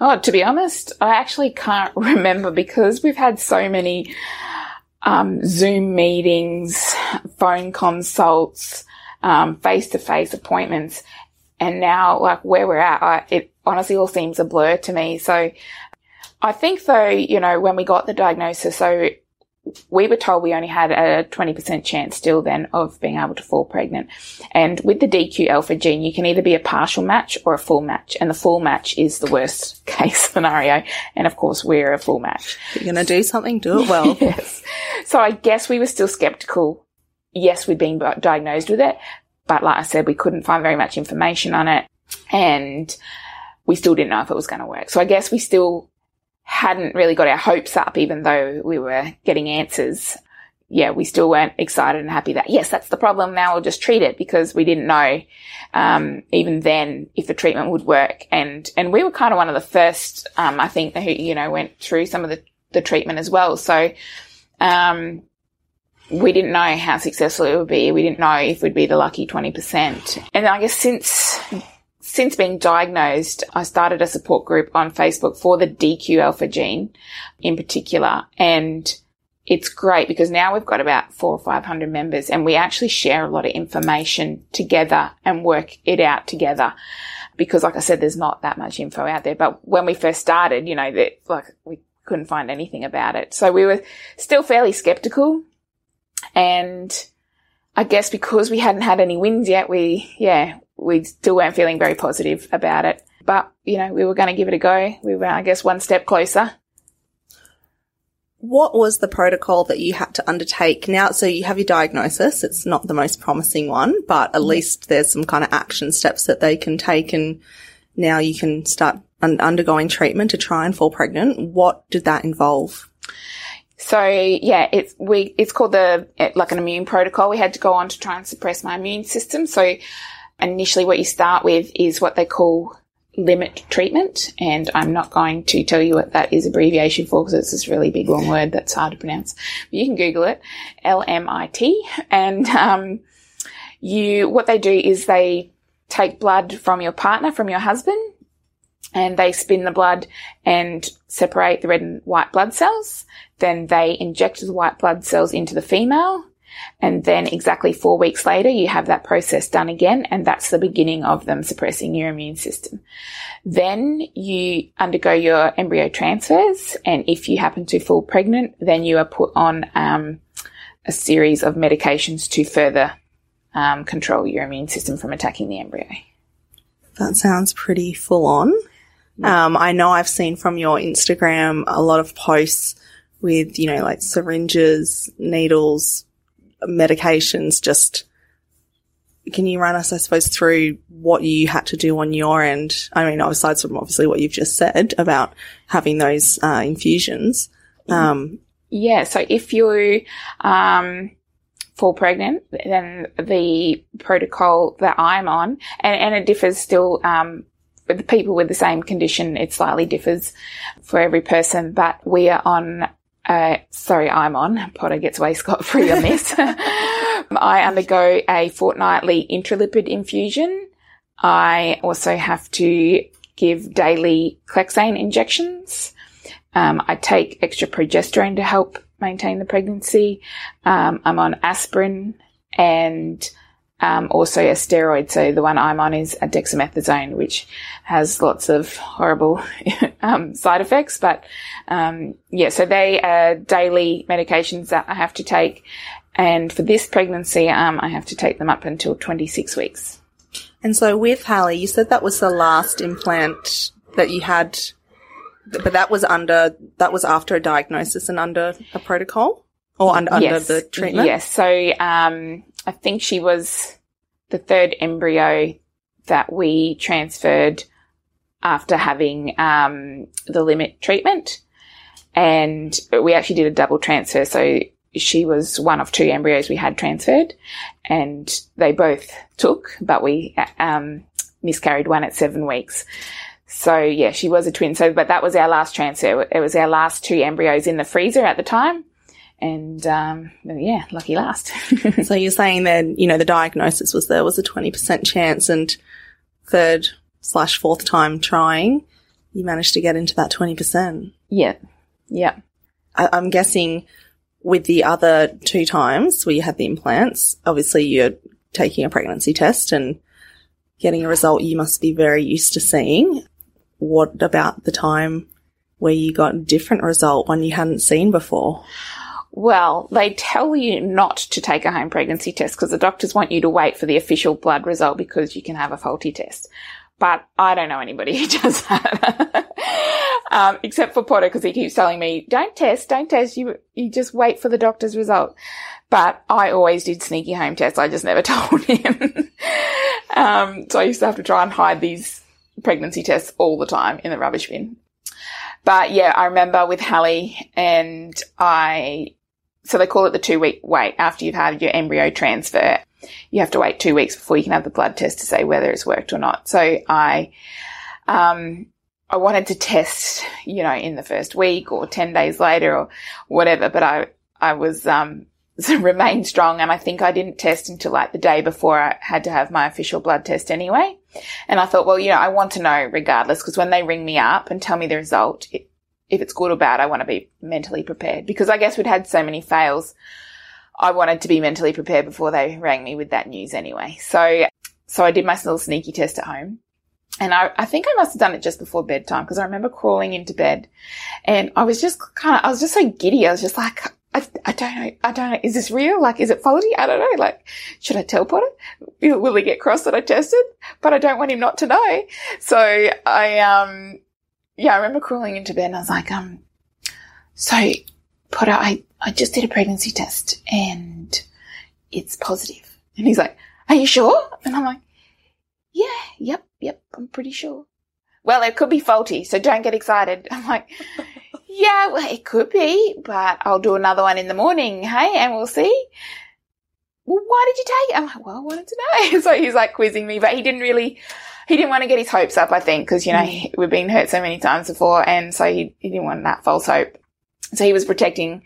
Oh, to be honest, I actually can't remember because we've had so many um, Zoom meetings, phone consults, face to face appointments. And now, like where we're at, I, it honestly all seems a blur to me. So I think though, you know, when we got the diagnosis, so we were told we only had a 20% chance still then of being able to fall pregnant. And with the DQ alpha gene, you can either be a partial match or a full match. And the full match is the worst case scenario. And of course, we're a full match. If you're going to do something, do it well. yes. So I guess we were still skeptical. Yes, we'd been diagnosed with it, but like I said, we couldn't find very much information on it and we still didn't know if it was going to work. So I guess we still hadn't really got our hopes up, even though we were getting answers. Yeah, we still weren't excited and happy that, yes, that's the problem. Now we'll just treat it because we didn't know, um, even then if the treatment would work. And, and we were kind of one of the first, um, I think who, you know, went through some of the, the treatment as well. So, um, we didn't know how successful it would be. We didn't know if we'd be the lucky 20%. And I guess since since being diagnosed, I started a support group on Facebook for the DQ alpha gene in particular. And it's great because now we've got about four or 500 members and we actually share a lot of information together and work it out together. Because like I said, there's not that much info out there. But when we first started, you know, that like we couldn't find anything about it. So we were still fairly skeptical. And I guess because we hadn't had any wins yet, we, yeah, we still weren't feeling very positive about it. But, you know, we were going to give it a go. We were, I guess, one step closer. What was the protocol that you had to undertake now? So you have your diagnosis. It's not the most promising one, but at mm-hmm. least there's some kind of action steps that they can take and now you can start un- undergoing treatment to try and fall pregnant. What did that involve? So yeah, it's we it's called the like an immune protocol. We had to go on to try and suppress my immune system. So initially what you start with is what they call limit treatment. And I'm not going to tell you what that is abbreviation for because it's this really big long word that's hard to pronounce. But you can Google it, L-M-I-T. And, um, you, what they do is they take blood from your partner, from your husband, and they spin the blood and separate the red and white blood cells. Then they inject the white blood cells into the female and then exactly four weeks later, you have that process done again. And that's the beginning of them suppressing your immune system. Then you undergo your embryo transfers. And if you happen to fall pregnant, then you are put on, um, a series of medications to further um, control your immune system from attacking the embryo. That sounds pretty full on. Um, I know I've seen from your Instagram a lot of posts with, you know, like syringes, needles, medications just can you run us, I suppose, through what you had to do on your end? I mean, aside from obviously what you've just said about having those uh, infusions. Um, yeah. So if you um, fall pregnant, then the protocol that I'm on, and, and it differs still um, with people with the same condition. It slightly differs for every person, but we are on uh, sorry, I'm on. Potter gets away scot free on this. I undergo a fortnightly intralipid infusion. I also have to give daily Clexane injections. Um, I take extra progesterone to help maintain the pregnancy. Um, I'm on aspirin and um, also a steroid. So the one I'm on is a dexamethasone, which has lots of horrible um, side effects. But um, yeah, so they are daily medications that I have to take. And for this pregnancy, um, I have to take them up until 26 weeks. And so with Hallie, you said that was the last implant that you had, but that was under, that was after a diagnosis and under a protocol? Or under, yes. under the treatment? Yes. So um, I think she was the third embryo that we transferred after having um, the limit treatment. And we actually did a double transfer. So she was one of two embryos we had transferred and they both took, but we um, miscarried one at seven weeks. So yeah, she was a twin. So, but that was our last transfer. It was our last two embryos in the freezer at the time and um, yeah, lucky last. so you're saying that you know the diagnosis was there was a twenty percent chance, and third slash fourth time trying, you managed to get into that twenty percent. Yeah, yeah. I- I'm guessing with the other two times where you had the implants, obviously you're taking a pregnancy test and getting a result you must be very used to seeing. What about the time where you got a different result, one you hadn't seen before? Well, they tell you not to take a home pregnancy test because the doctors want you to wait for the official blood result because you can have a faulty test. But I don't know anybody who does that. um, except for Potter because he keeps telling me, don't test, don't test. You, you just wait for the doctor's result. But I always did sneaky home tests. I just never told him. um, so I used to have to try and hide these pregnancy tests all the time in the rubbish bin. But yeah, I remember with Hallie and I, so they call it the two week wait after you've had your embryo transfer. You have to wait two weeks before you can have the blood test to say whether it's worked or not. So I, um, I wanted to test, you know, in the first week or 10 days later or whatever, but I, I was, um, remained strong and I think I didn't test until like the day before I had to have my official blood test anyway. And I thought, well, you know, I want to know regardless because when they ring me up and tell me the result, it, if it's good or bad, I want to be mentally prepared because I guess we'd had so many fails. I wanted to be mentally prepared before they rang me with that news anyway. So, so I did my little sneaky test at home. And I, I think I must have done it just before bedtime because I remember crawling into bed and I was just kind of, I was just so giddy. I was just like, I, I don't know. I don't know. Is this real? Like, is it faulty? I don't know. Like, should I tell Potter? Will, will he get cross that I tested? But I don't want him not to know. So I, um, yeah, I remember crawling into bed and I was like, um, so Potter, I, I just did a pregnancy test and it's positive. And he's like, are you sure? And I'm like, yeah, yep, yep, I'm pretty sure. Well, it could be faulty, so don't get excited. I'm like, yeah, well, it could be, but I'll do another one in the morning, hey, and we'll see. Well, why did you take it? I'm like, well, I wanted to know. so he's like quizzing me, but he didn't really, he didn't want to get his hopes up, I think, because, you know, mm. we've been hurt so many times before, and so he, he didn't want that false hope. So he was protecting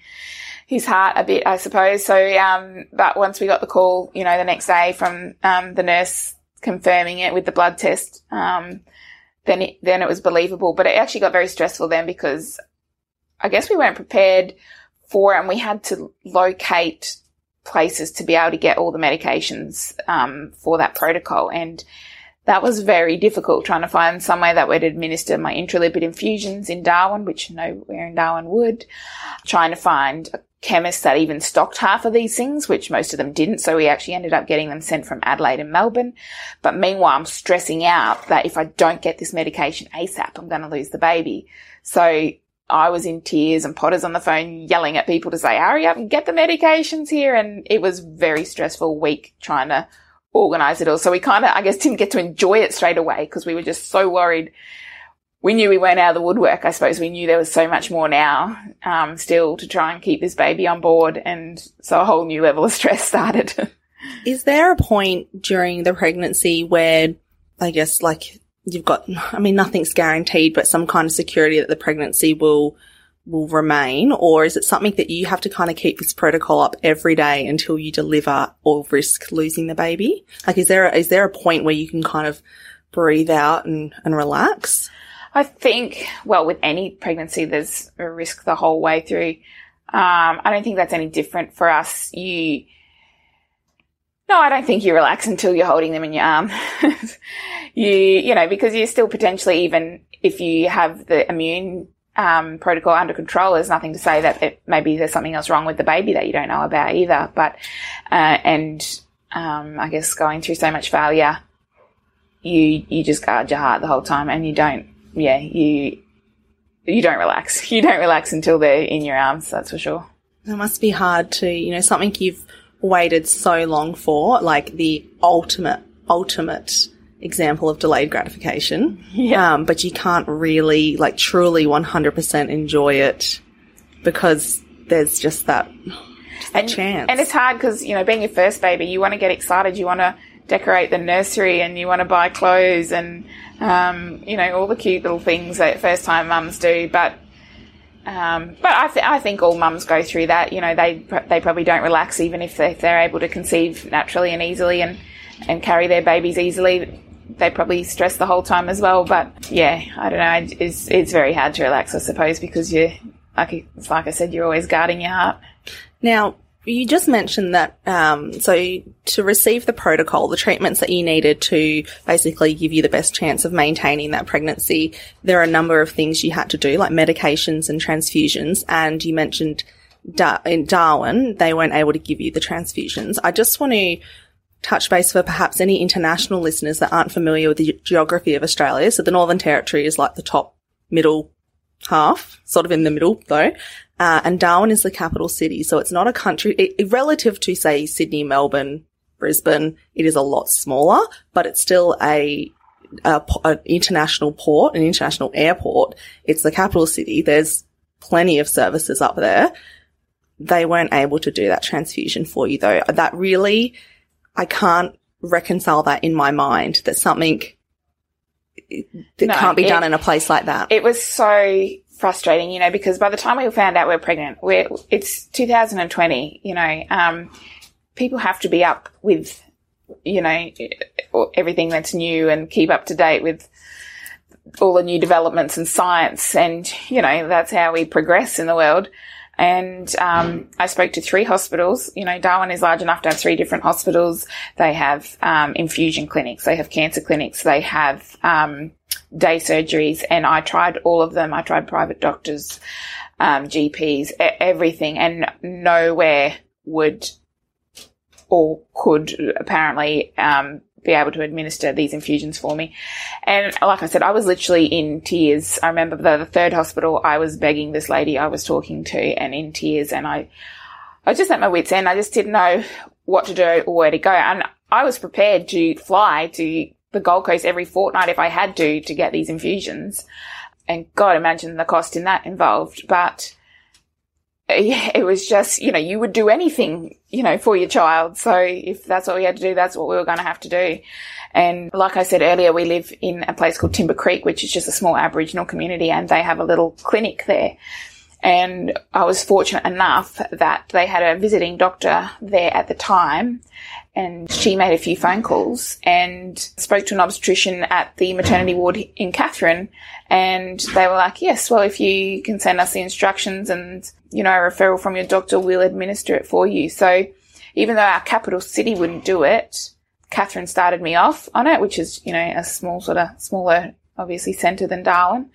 his heart a bit, I suppose. So, um, but once we got the call, you know, the next day from, um, the nurse confirming it with the blood test, um, then it, then it was believable. But it actually got very stressful then because I guess we weren't prepared for it and we had to locate places to be able to get all the medications um, for that protocol. And that was very difficult trying to find somewhere that would administer my intralipid infusions in Darwin, which nowhere in Darwin would. Trying to find a chemist that even stocked half of these things, which most of them didn't. So we actually ended up getting them sent from Adelaide and Melbourne. But meanwhile, I'm stressing out that if I don't get this medication ASAP, I'm going to lose the baby. So I was in tears and Potter's on the phone yelling at people to say, hurry up and get the medications here. And it was very stressful week trying to organize it all. So we kind of, I guess, didn't get to enjoy it straight away because we were just so worried. We knew we weren't out of the woodwork. I suppose we knew there was so much more now, um, still to try and keep this baby on board. And so a whole new level of stress started. Is there a point during the pregnancy where I guess like you've got, I mean, nothing's guaranteed, but some kind of security that the pregnancy will, will remain? Or is it something that you have to kind of keep this protocol up every day until you deliver or risk losing the baby? Like, is there, a, is there a point where you can kind of breathe out and, and relax? I think, well, with any pregnancy, there's a risk the whole way through. Um, I don't think that's any different for us. You, no, I don't think you relax until you're holding them in your arm. you, you know, because you're still potentially even if you have the immune um, protocol under control, there's nothing to say that it, maybe there's something else wrong with the baby that you don't know about either. But uh, and um, I guess going through so much failure, you you just guard your heart the whole time, and you don't. Yeah, you you don't relax. You don't relax until they're in your arms. That's for sure. It must be hard to, you know, something you've waited so long for, like the ultimate, ultimate example of delayed gratification. Yeah. Um, but you can't really, like, truly 100% enjoy it because there's just that, just and, chance. And it's hard because, you know, being your first baby, you want to get excited. You want to decorate the nursery and you want to buy clothes and, um, you know, all the cute little things that first time mums do. But um, but I, th- I think all mums go through that. You know, they they probably don't relax even if, they, if they're able to conceive naturally and easily and and carry their babies easily. They probably stress the whole time as well. But yeah, I don't know. It's it's very hard to relax, I suppose, because you like like I said, you're always guarding your heart. Now, you just mentioned that, um, so to receive the protocol, the treatments that you needed to basically give you the best chance of maintaining that pregnancy, there are a number of things you had to do, like medications and transfusions. And you mentioned in Darwin, they weren't able to give you the transfusions. I just want to touch base for perhaps any international listeners that aren't familiar with the geography of Australia. So the Northern Territory is like the top middle half, sort of in the middle though. Uh, and Darwin is the capital city. So it's not a country it, relative to say Sydney, Melbourne, Brisbane. It is a lot smaller, but it's still a, a, an international port, an international airport. It's the capital city. There's plenty of services up there. They weren't able to do that transfusion for you though. That really, I can't reconcile that in my mind that something that no, can't be it, done in a place like that. It was so frustrating, you know, because by the time we found out we are pregnant, we're, it's 2020, you know, um, people have to be up with, you know, everything that's new and keep up to date with all the new developments in science. And, you know, that's how we progress in the world. And um, I spoke to three hospitals. You know, Darwin is large enough to have three different hospitals. They have um, infusion clinics, they have cancer clinics, they have um, day surgeries, and I tried all of them. I tried private doctors, um, GPs, everything, and nowhere would or could apparently um, be able to administer these infusions for me. And like I said, I was literally in tears. I remember the, the third hospital, I was begging this lady I was talking to and in tears and I, I was just at my wit's end. I just didn't know what to do or where to go. And I was prepared to fly to the Gold Coast every fortnight if I had to, to get these infusions. And God, imagine the cost in that involved. But it was just, you know, you would do anything, you know, for your child. So if that's what we had to do, that's what we were going to have to do. And like I said earlier, we live in a place called Timber Creek, which is just a small Aboriginal community and they have a little clinic there. And I was fortunate enough that they had a visiting doctor there at the time and she made a few phone calls and spoke to an obstetrician at the maternity ward in Katherine. And they were like, yes, well, if you can send us the instructions and, you know, a referral from your doctor, we'll administer it for you. So even though our capital city wouldn't do it, Katherine started me off on it, which is, you know, a small sort of smaller, obviously centre than Darwin.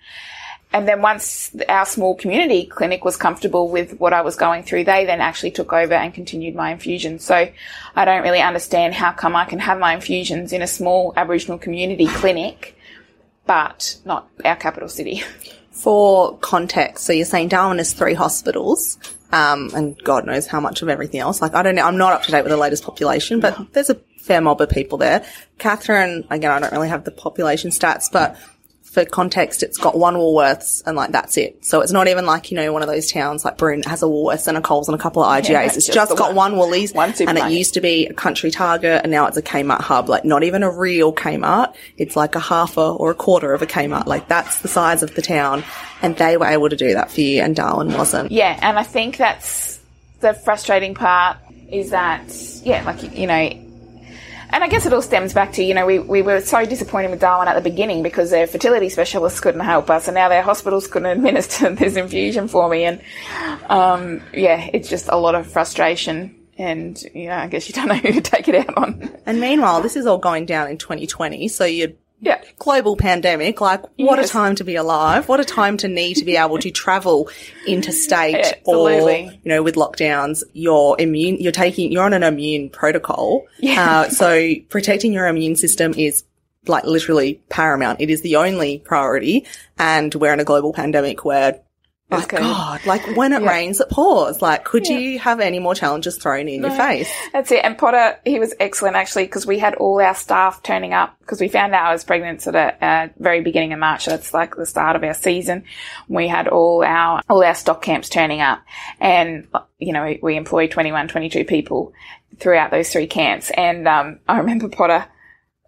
And then once our small community clinic was comfortable with what I was going through, they then actually took over and continued my infusions. So I don't really understand how come I can have my infusions in a small Aboriginal community clinic, but not our capital city. For context, so you're saying Darwin has three hospitals, um, and God knows how much of everything else. Like I don't know, I'm not up to date with the latest population, but no. there's a fair mob of people there. Katherine, again, I don't really have the population stats, but for context, it's got one Woolworths and like that's it. So it's not even like, you know, one of those towns like Broome has a Woolworths and a Coles and a couple of IGAs. Yeah, it's just, just got one, one Woolies one and it used to be a country Target and now it's a Kmart hub. Like not even a real Kmart. It's like a half a or a quarter of a Kmart. Like that's the size of the town and they were able to do that for you and Darwin wasn't. Yeah. And I think that's the frustrating part is that, yeah, like, you know, and I guess it all stems back to, you know, we, we were so disappointed with Darwin at the beginning because their fertility specialists couldn't help us and now their hospitals couldn't administer this infusion for me. And, um, yeah, it's just a lot of frustration and, you know, I guess you don't know who to take it out on. And meanwhile, this is all going down in 2020. So you're yeah. global pandemic. Like, what yes. a time to be alive. What a time to need to be able to travel interstate or, you know, with lockdowns, you're immune, you're taking, you're on an immune protocol. Yeah. Uh, so protecting your immune system is like literally paramount. It is the only priority. And we're in a global pandemic where my God, like when it yeah. rains, it pours. Like, could yeah. you have any more challenges thrown in no. your face? That's it. And Potter, he was excellent actually because we had all our staff turning up because we found out I was pregnant at the uh, very beginning of March. So that's like the start of our season. We had all our, all our stock camps turning up and, you know, we, we employed 21, 22 people throughout those three camps. And, um, I remember Potter,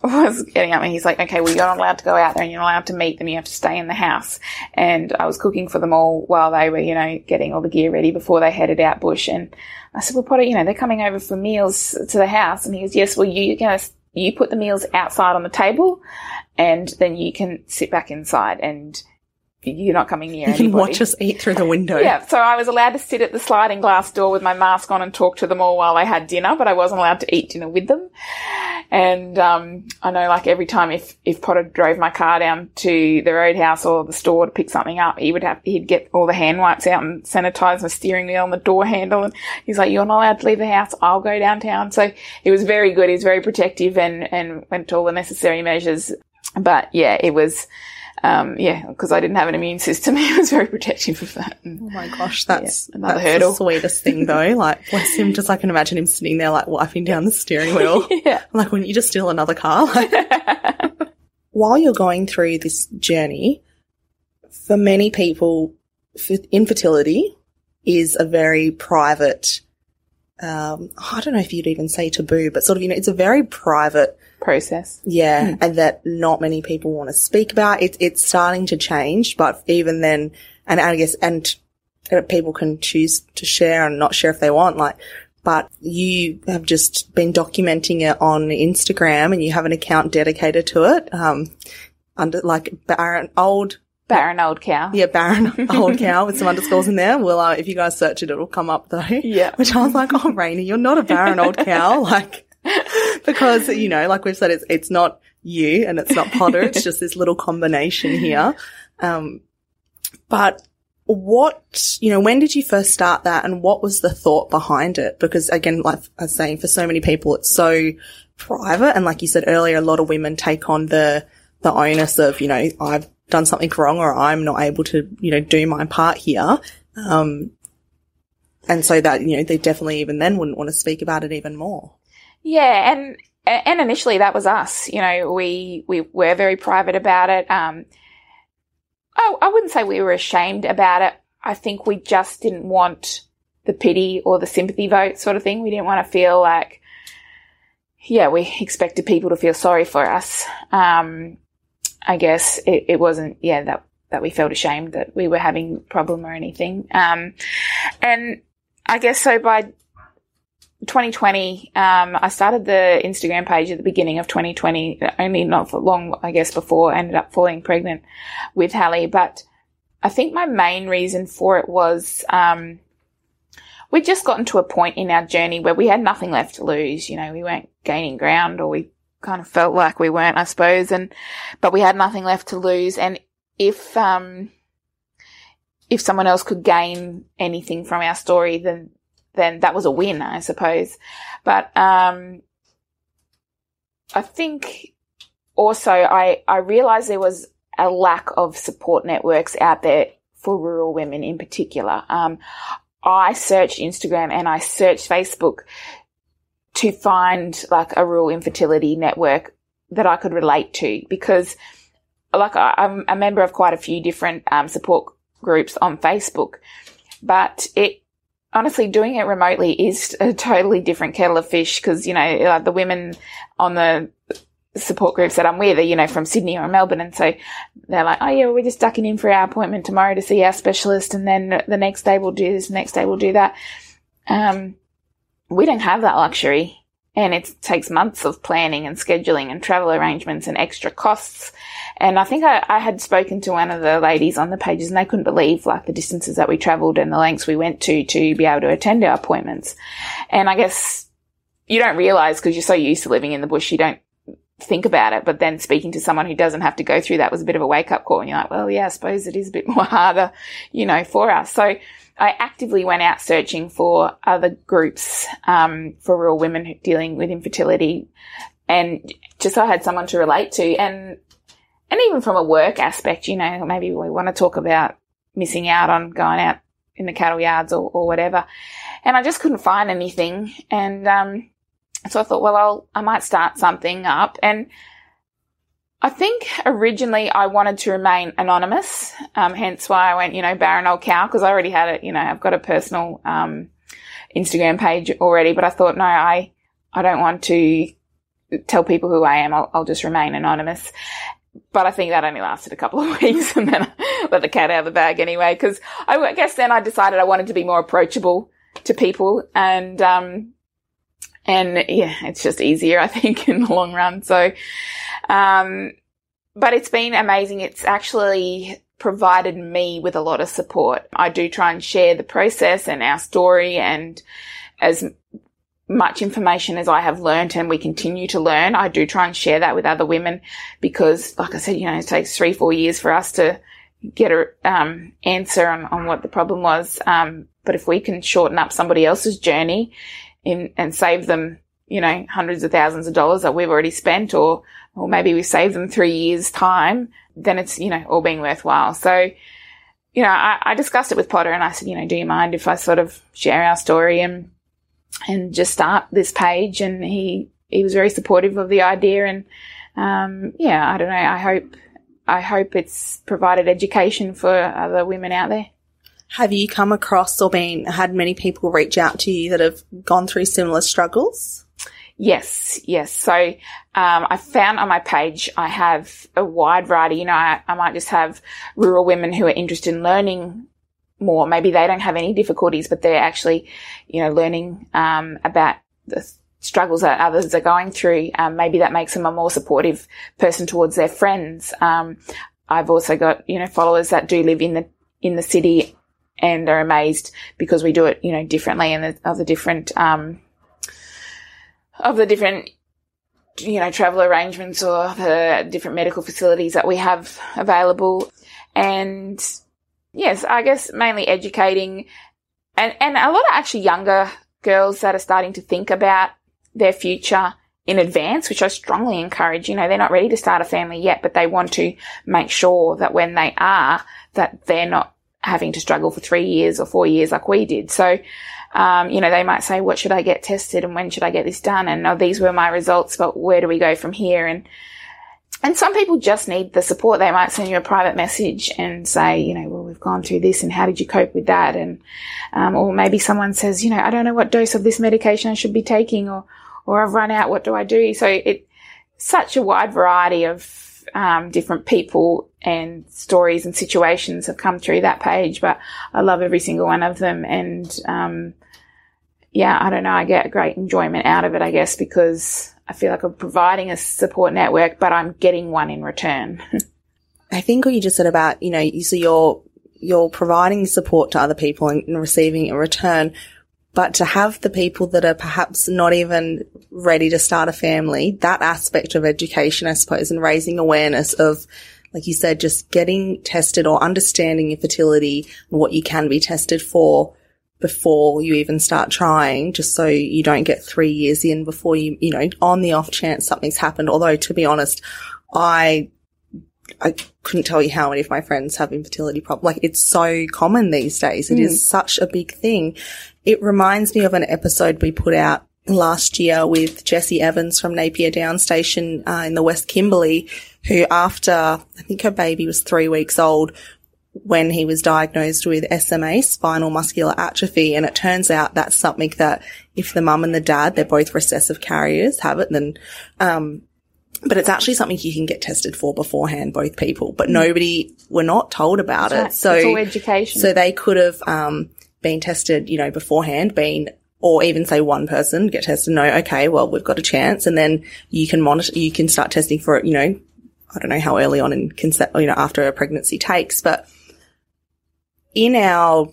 was getting up and he's like, okay, well, you're not allowed to go out there and you're not allowed to meet them. You have to stay in the house. And I was cooking for them all while they were, you know, getting all the gear ready before they headed out bush. And I said, well, Potter, you know, they're coming over for meals to the house. And he goes, yes, well, you, you know, you put the meals outside on the table and then you can sit back inside and you're not coming near You can watch us eat through the window. Yeah, so I was allowed to sit at the sliding glass door with my mask on and talk to them all while i had dinner, but I wasn't allowed to eat dinner with them. And um, I know, like every time if if Potter drove my car down to the roadhouse or the store to pick something up, he would have he'd get all the hand wipes out and sanitize my steering wheel and the door handle. And he's like, "You're not allowed to leave the house. I'll go downtown." So he was very good. He was very protective and and went to all the necessary measures. But yeah, it was. Um, yeah, because I didn't have an immune system, he was very protective of that. And Oh my gosh, that's, Yeah, another that's hurdle. the sweetest thing though. Like, bless him. Just I can imagine him sitting there like wiping down the steering wheel. yeah. Like, wouldn't you just steal another car? While you're going through this journey, for many people, f- infertility is a very private, um, I don't know if you'd even say taboo, but sort of, you know, it's a very private, process. yeah, and that not many people want to speak about. It, it's starting to change, but even then, and I guess, and uh, people can choose to share and not share if they want, like, but you have just been documenting it on Instagram and you have an account dedicated to it. Um, under like Baron old, Barren old cow. yeah, Baron old cow with some underscores in there. Well, uh, if you guys search it, it'll come up though. Yeah. Which I was like, oh, Rainy, you're not a barren old cow. Like, because, you know, like we've said, it's, it's not you and it's not Potter. It's just this little combination here. Um, but what, you know, when did you first start that and what was the thought behind it? Because again, like I was saying, for so many people, it's so private. And like you said earlier, a lot of women take on the, the onus of, you know, I've done something wrong or I'm not able to, you know, do my part here. Um, and so that, you know, they definitely even then wouldn't want to speak about it even more. Yeah, and and initially that was us. You know, we we were very private about it. Um, I I wouldn't say we were ashamed about it. I think we just didn't want the pity or the sympathy vote sort of thing. We didn't want to feel like, yeah, we expected people to feel sorry for us. Um, I guess it, it wasn't, yeah, that that we felt ashamed that we were having a problem or anything. Um, and I guess so by 2020, um, I started the Instagram page at the beginning of 2020, only not for long, I guess, before I ended up falling pregnant with Hallie. But I think my main reason for it was, um, we'd just gotten to a point in our journey where we had nothing left to lose. You know, we weren't gaining ground or we kind of felt like we weren't, I suppose. And, but we had nothing left to lose. And if, um, if someone else could gain anything from our story, then then that was a win, I suppose. But um, I think also I I realised there was a lack of support networks out there for rural women in particular. Um, I searched Instagram and I searched Facebook to find like a rural infertility network that I could relate to because like I, I'm a member of quite a few different um, support groups on Facebook, but it honestly doing it remotely is a totally different kettle of fish because you know like the women on the support groups that I'm with are you know from Sydney or Melbourne and so they're like oh yeah we're just ducking in for our appointment tomorrow to see our specialist and then the next day we'll do this next day we'll do that. Um we don't have that luxury and it takes months of planning and scheduling and travel arrangements and extra costs and I think I, I had spoken to one of the ladies on the pages and they couldn't believe like the distances that we travelled and the lengths we went to to be able to attend our appointments. And I guess you don't realise because you're so used to living in the bush, you don't think about it. But then speaking to someone who doesn't have to go through that was a bit of a wake up call. And you're like, well, yeah, I suppose it is a bit more harder, you know, for us. So I actively went out searching for other groups um, for rural women dealing with infertility and just so I had someone to relate to. And and even from a work aspect, you know, maybe we want to talk about missing out on going out in the cattle yards or, or whatever. And I just couldn't find anything. And, um, so I thought, well, I'll, I might start something up. And I think originally I wanted to remain anonymous. Um, hence why I went, you know, barren old cow, because I already had it, you know, I've got a personal, um, Instagram page already, but I thought, no, I, I don't want to tell people who I am. I'll, I'll just remain anonymous but I think that only lasted a couple of weeks and then I let the cat out of the bag anyway. Cause I guess then I decided I wanted to be more approachable to people and, um, and yeah, it's just easier, I think, in the long run. So, um, but it's been amazing. It's actually provided me with a lot of support. I do try and share the process and our story and as much information as I have learned and we continue to learn, I do try and share that with other women because, like I said, you know, it takes three, four years for us to get a um, answer on, on what the problem was. Um, but if we can shorten up somebody else's journey in, and save them, you know, hundreds of thousands of dollars that we've already spent or, or maybe we save them three years time, then it's, you know, all being worthwhile. So, you know, I, I discussed it with Potter and I said, you know, do you mind if I sort of share our story and, and just start this page? And he, he was very supportive of the idea and, um, yeah, I don't know. I hope, I hope it's provided education for other women out there. Have you come across or been had many people reach out to you that have gone through similar struggles? Yes, yes. So um, I found on my page I have a wide variety. You know, I, I might just have rural women who are interested in learning more. Maybe they don't have any difficulties, but they're actually, you know, learning um, about the struggles that others are going through. Um, maybe that makes them a more supportive person towards their friends. Um, I've also got, you know, followers that do live in the, in the city and are amazed because we do it, you know, differently and the, of the different, um, of the different, you know, travel arrangements or the different medical facilities that we have available. And yes, I guess mainly educating and, and a lot of actually younger girls that are starting to think about their future in advance, which I strongly encourage. You know, they're not ready to start a family yet, but they want to make sure that when they are, that they're not having to struggle for three years or four years like we did. So, um, you know, they might say, what should I get tested and when should I get this done? And oh, these were my results, but where do we go from here? And, and some people just need the support. They might send you a private message and say, you know, well, we've gone through this and how did you cope with that? And, um, or maybe someone says, you know, I don't know what dose of this medication I should be taking or, or I've run out. What do I do? So it, such a wide variety of, um, different people and stories and situations have come through that page, but I love every single one of them. And, um, yeah, I don't know. I get great enjoyment out of it, I guess, because I feel like I'm providing a support network, but I'm getting one in return. I think what you just said about, you know, you so you're, you're providing support to other people and, and receiving a return, but to have the people that are perhaps not even ready to start a family, that aspect of education, I suppose, and raising awareness of, like you said, just getting tested or understanding your fertility and what you can be tested for before you even start trying, just so you don't get three years in before you, you know, on the off chance something's happened. Although to be honest, I I couldn't tell you how many of my friends have infertility problems. Like it's so common these days. It mm. is such a big thing. It reminds me of an episode we put out last year with Jessie Evans from Napier Downs Station uh, in the West Kimberley, who after I think her baby was three weeks old when he was diagnosed with SMA, spinal muscular atrophy. And it turns out that's something that if the mum and the dad, they're both recessive carriers, have it, then, um, but it's actually something you can get tested for beforehand, both people, but mm. nobody were not told about it. So, education. So they could have, um, been tested, you know, beforehand, been, or even say one person get tested, no, okay, well, we've got a chance. And then you can monitor, you can start testing for it, you know, I don't know how early on in consent, you know, after a pregnancy takes, but in our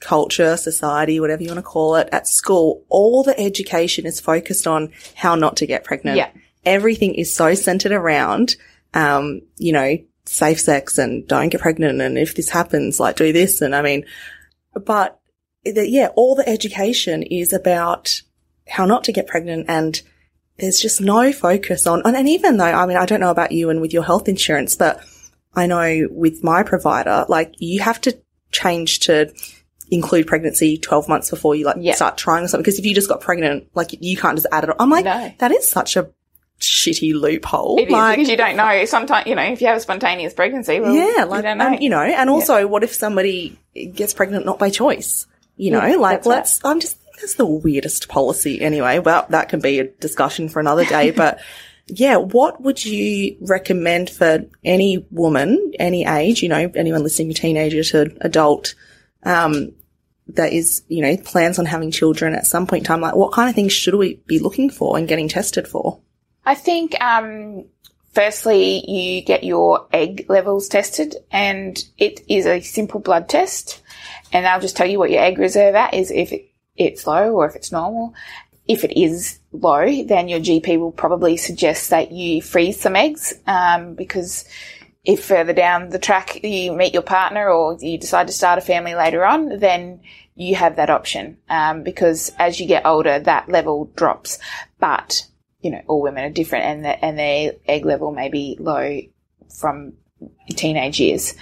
culture, society, whatever you want to call it, at school, all the education is focused on how not to get pregnant. Yeah everything is so centered around, um, you know, safe sex and don't get pregnant. And if this happens, like do this. And I mean, but the, yeah, all the education is about how not to get pregnant and there's just no focus on, and even though, I mean, I don't know about you and with your health insurance, but I know with my provider, like you have to change to include pregnancy 12 months before you like yep. start trying something. Because if you just got pregnant, like you can't just add it on. I'm like, no. that is such a shitty loophole. It like, because you don't know. Sometimes, you know, if you have a spontaneous pregnancy, well, yeah, like, you don't know. And, you know, and also yeah. what if somebody gets pregnant not by choice? You know, yeah, like let's, right. I'm just, that's the weirdest policy anyway. Well, that can be a discussion for another day, but yeah, what would you recommend for any woman, any age, you know, anyone listening, teenager to adult, um, that is, you know, plans on having children at some point in time, like what kind of things should we be looking for and getting tested for? I think um, firstly, you get your egg levels tested, and it is a simple blood test. And they'll just tell you what your egg reserve at is if it, it's low or if it's normal. If it is low, then your GP will probably suggest that you freeze some eggs um, because if further down the track you meet your partner or you decide to start a family later on, then you have that option um, because as you get older, that level drops. But you know, all women are different, and and their egg level may be low from teenage years.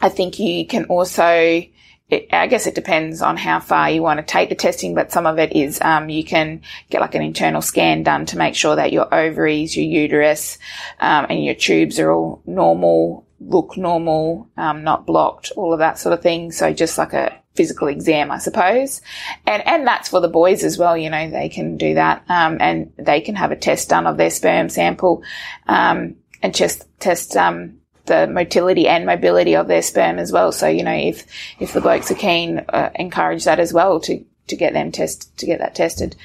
I think you can also it, I guess it depends on how far you want to take the testing, but some of it is um, you can get like an internal scan done to make sure that your ovaries, your uterus, um, and your tubes are all normal, look normal, um, not blocked, all of that sort of thing. So just like a physical exam, I suppose, and and that's for the boys as well. You know, they can do that, um, and they can have a test done of their sperm sample, um, and just test um, the motility and mobility of their sperm as well. So, you know, if, if the blokes are keen, uh, encourage that as well to, to get them test, to get that tested.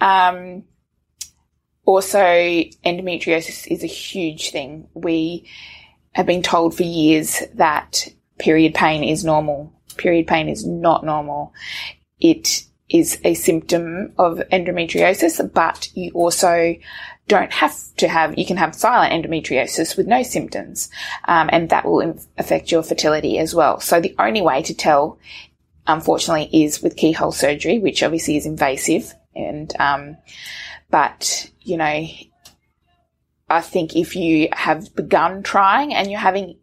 Um, also endometriosis is a huge thing. We have been told for years that period pain is normal. Period pain is not normal. It is a symptom of endometriosis, but you also don't have to have, you can have silent endometriosis with no symptoms, um, and that will affect your fertility as well. So the only way to tell, unfortunately, is with keyhole surgery, which obviously is invasive. And, um, but, you know, I think if you have begun trying and you're having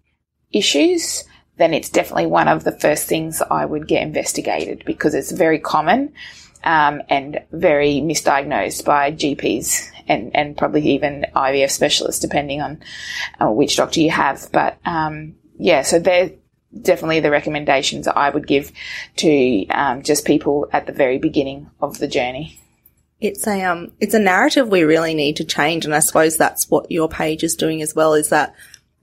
issues, then it's definitely one of the first things I would get investigated because it's very common um, and very misdiagnosed by GPs and, and probably even IVF specialists, depending on uh, which doctor you have. But um, yeah, so they're definitely the recommendations I would give to um, just people at the very beginning of the journey. It's a um, it's a narrative we really need to change, and I suppose that's what your page is doing as well. Is that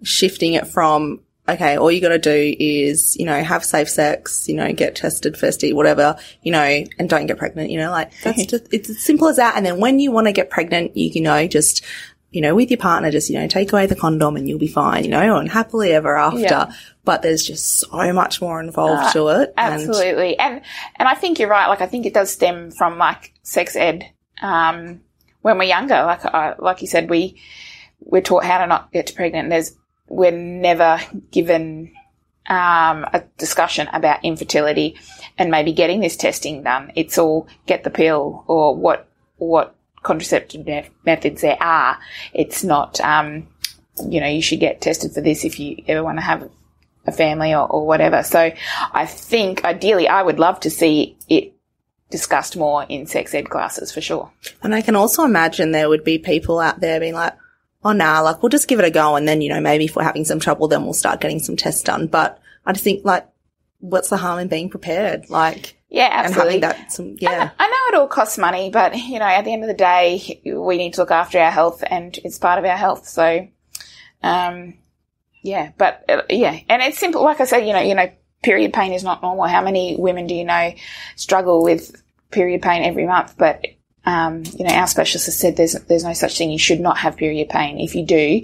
shifting it from okay, all you got to do is, you know, have safe sex, you know, get tested first, whatever, you know, and don't get pregnant, you know, like that's just, it's as simple as that. And then when you want to get pregnant, you, you know, just, you know, with your partner, just, you know, take away the condom and you'll be fine, you know, and happily ever after. Yeah. But there's just so much more involved uh, to it. Absolutely. And, and, and I think you're right. Like, I think it does stem from like sex ed, um, when we're younger. Like, uh, like you said, we, we're taught how to not get pregnant. There's we're never given um, a discussion about infertility and maybe getting this testing done. It's all get the pill or what what contraceptive methods there are. It's not, um, you know, you should get tested for this if you ever want to have a family or, or whatever. So I think ideally I would love to see it discussed more in sex ed classes for sure. And I can also imagine there would be people out there being like, oh nah, like we'll just give it a go and then, you know, maybe if we're having some trouble, then we'll start getting some tests done. But I just think like, what's the harm in being prepared? Like, yeah, absolutely. And having that some, yeah. I, I know it all costs money, but you know, at the end of the day, we need to look after our health and it's part of our health. So, um, yeah, but uh, yeah, and it's simple. Like I said, you know, you know, period pain is not normal. How many women do you know struggle with period pain every month? But um, you know, our specialist has said there's there's no such thing. You should not have period pain. If you do,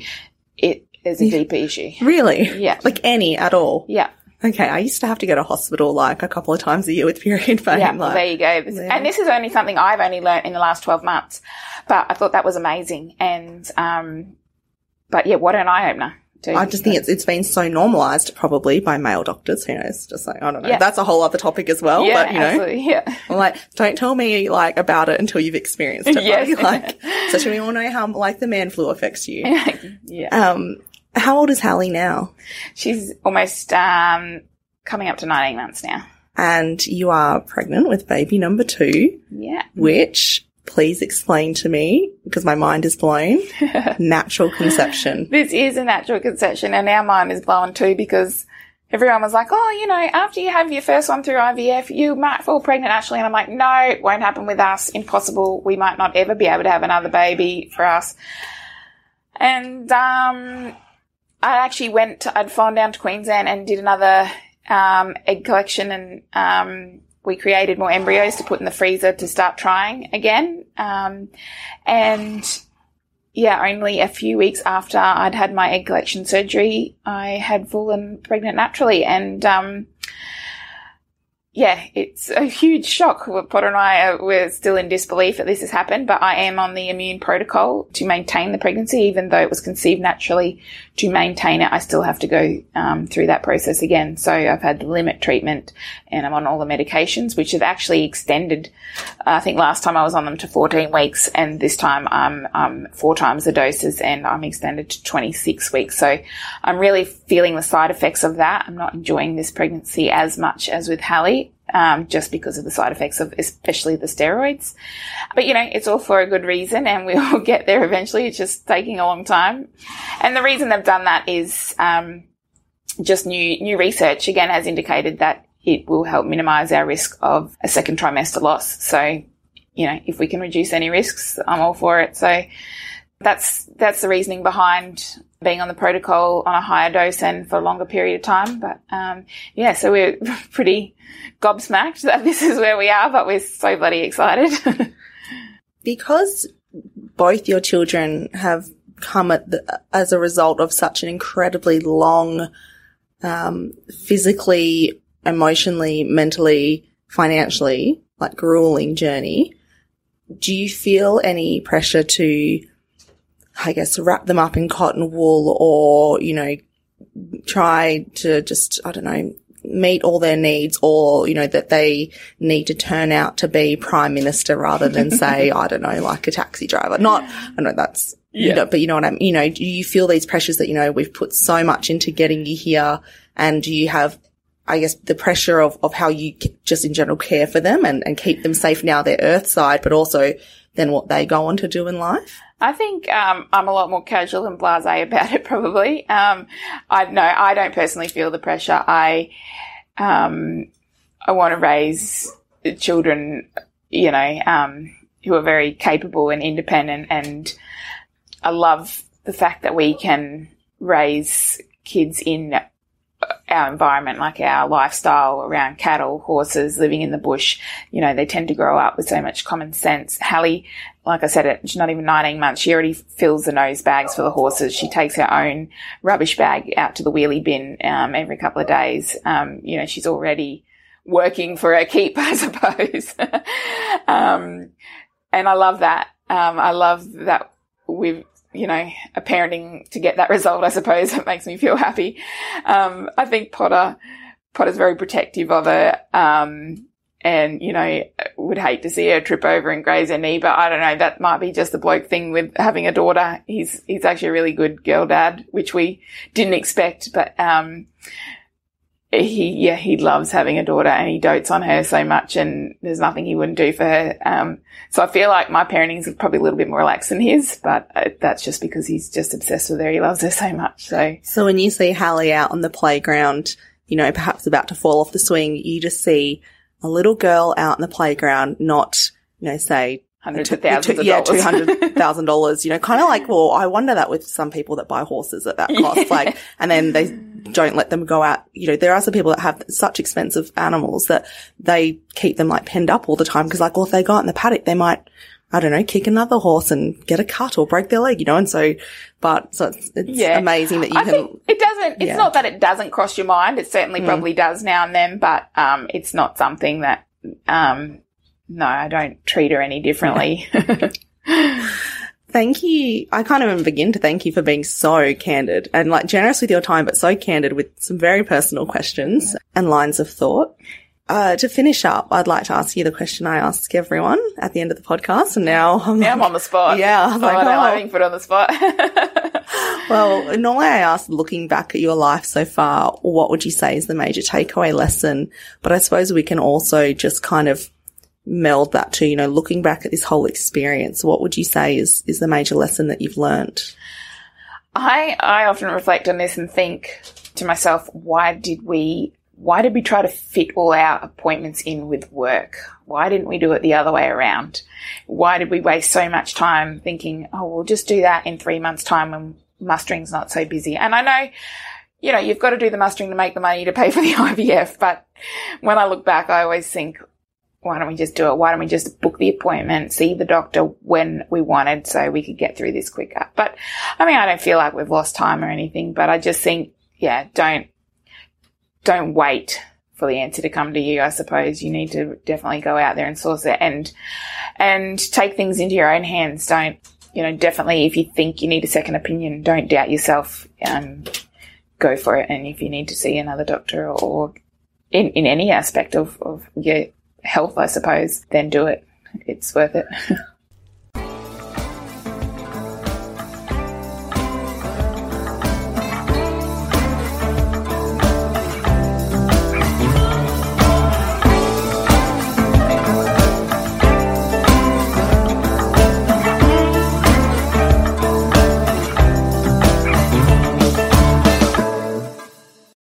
it is a deeper issue. Really? Yeah. Like any at all? Yeah. Okay, I used to have to go to hospital like a couple of times a year with period pain. Yeah, like, well, there you go. Yeah. And this is only something I've only learned in the last 12 months, but I thought that was amazing. And, um, but yeah, what an eye opener. I just think it's it's been so normalized probably by male doctors. Who knows? Just like I don't know. Yeah. That's a whole other topic as well. Yeah, but you know, absolutely. yeah. I'm like, don't tell me like about it until you've experienced it. yes. Like, so we all know how like the man flu affects you. yeah. Um, how old is Hallie now? She's almost um coming up to 19 months now. And you are pregnant with baby number two. Yeah. Which please explain to me because my mind is blown. natural conception. This is a natural conception and our mind is blown too because everyone was like, oh, you know, after you have your first one through IVF, you might fall pregnant actually. And I'm like, no, it won't happen with us. Impossible. We might not ever be able to have another baby for us. And, um, I actually went, I'd flown down to Queensland and did another, um, egg collection and, um, we created more embryos to put in the freezer to start trying again. Um, and yeah, only a few weeks after I'd had my egg collection surgery, I had fallen pregnant naturally. And, um, yeah, it's a huge shock. Potter and I are, we're still in disbelief that this has happened, but I am on the immune protocol to maintain the pregnancy, even though it was conceived naturally. To maintain it, I still have to go um, through that process again. So I've had the limit treatment, and I'm on all the medications, which have actually extended. I think last time I was on them to 14 weeks, and this time I'm four times the doses, and I'm extended to 26 weeks. So I'm really feeling the side effects of that. I'm not enjoying this pregnancy as much as with Hallie um, just because of the side effects of especially the steroids. But you know, it's all for a good reason and we'll get there eventually. It's just taking a long time. And the reason they've done that is um, just new new research again has indicated that it will help minimize our risk of a second trimester loss. So, you know, if we can reduce any risks, I'm all for it. So that's that's the reasoning behind being on the protocol on a higher dose and for a longer period of time. But um, yeah, so we're pretty gobsmacked that this is where we are, but we're so bloody excited. because both your children have come the, as a result of such an incredibly long, um, physically, emotionally, mentally, financially, like grueling journey. Do you feel any pressure to I guess, wrap them up in cotton wool or, you know, try to just, I don't know, meet all their needs or, you know, that they need to turn out to be prime minister rather than say, I don't know, like a taxi driver. Not, I know that's, yeah. you know, but you know what I mean? You know, do you feel these pressures that, you know, we've put so much into getting you here and do you have, I guess, the pressure of, of how you just in general care for them and, and keep them safe now they're earthside, but also then what they go on to do in life? I think um, I'm a lot more casual and blasé about it. Probably, um, I no, I don't personally feel the pressure. I um, I want to raise children, you know, um, who are very capable and independent, and I love the fact that we can raise kids in our environment, like our lifestyle around cattle, horses, living in the bush, you know, they tend to grow up with so much common sense. Hallie, like I said, she's not even 19 months. She already fills the nose bags for the horses. She takes her own rubbish bag out to the wheelie bin um, every couple of days. Um, you know, she's already working for her keep, I suppose. um, and I love that. Um, I love that we've you know, a parenting to get that result, I suppose. It makes me feel happy. Um, I think Potter, Potter's very protective of her. Um, and, you know, would hate to see her trip over and graze her knee, but I don't know, that might be just the bloke thing with having a daughter. He's, he's actually a really good girl dad, which we didn't expect, but, um, he yeah he loves having a daughter and he dotes on her so much and there's nothing he wouldn't do for her. Um, so i feel like my parenting is probably a little bit more relaxed than his but uh, that's just because he's just obsessed with her. He loves her so much so. So when you see hallie out on the playground you know perhaps about to fall off the swing you just see a little girl out in the playground not you know say hundreds of thousands of yeah, two hundred thousand dollars. You know, kind of like, well, I wonder that with some people that buy horses at that cost, yeah. like, and then they don't let them go out. You know, there are some people that have such expensive animals that they keep them like penned up all the time because, like, well, if they go out in the paddock, they might. I don't know, kick another horse and get a cut or break their leg, you know, and so, but so it's, it's yeah. amazing that you I can. it doesn't, it's yeah. not that it doesn't cross your mind. It certainly mm. probably does now and then, but, um, it's not something that, um, no, I don't treat her any differently. thank you. I can't even begin to thank you for being so candid and like generous with your time, but so candid with some very personal questions and lines of thought. Uh, to finish up, I'd like to ask you the question I ask everyone at the end of the podcast. And now I'm, now like, I'm on the spot. Yeah. I'm oh, like, don't oh. like being put on the spot. well, normally I ask looking back at your life so far, what would you say is the major takeaway lesson? But I suppose we can also just kind of meld that to, you know, looking back at this whole experience, what would you say is, is the major lesson that you've learned? I, I often reflect on this and think to myself, why did we, why did we try to fit all our appointments in with work? Why didn't we do it the other way around? Why did we waste so much time thinking, oh, we'll just do that in three months time when mustering's not so busy? And I know, you know, you've got to do the mustering to make the money to pay for the IVF, but when I look back, I always think, why don't we just do it? Why don't we just book the appointment, see the doctor when we wanted so we could get through this quicker? But I mean, I don't feel like we've lost time or anything, but I just think, yeah, don't, don't wait for the answer to come to you. I suppose you need to definitely go out there and source it and, and take things into your own hands. Don't, you know, definitely if you think you need a second opinion, don't doubt yourself. Um, go for it. And if you need to see another doctor or in, in any aspect of, of your health, I suppose, then do it. It's worth it.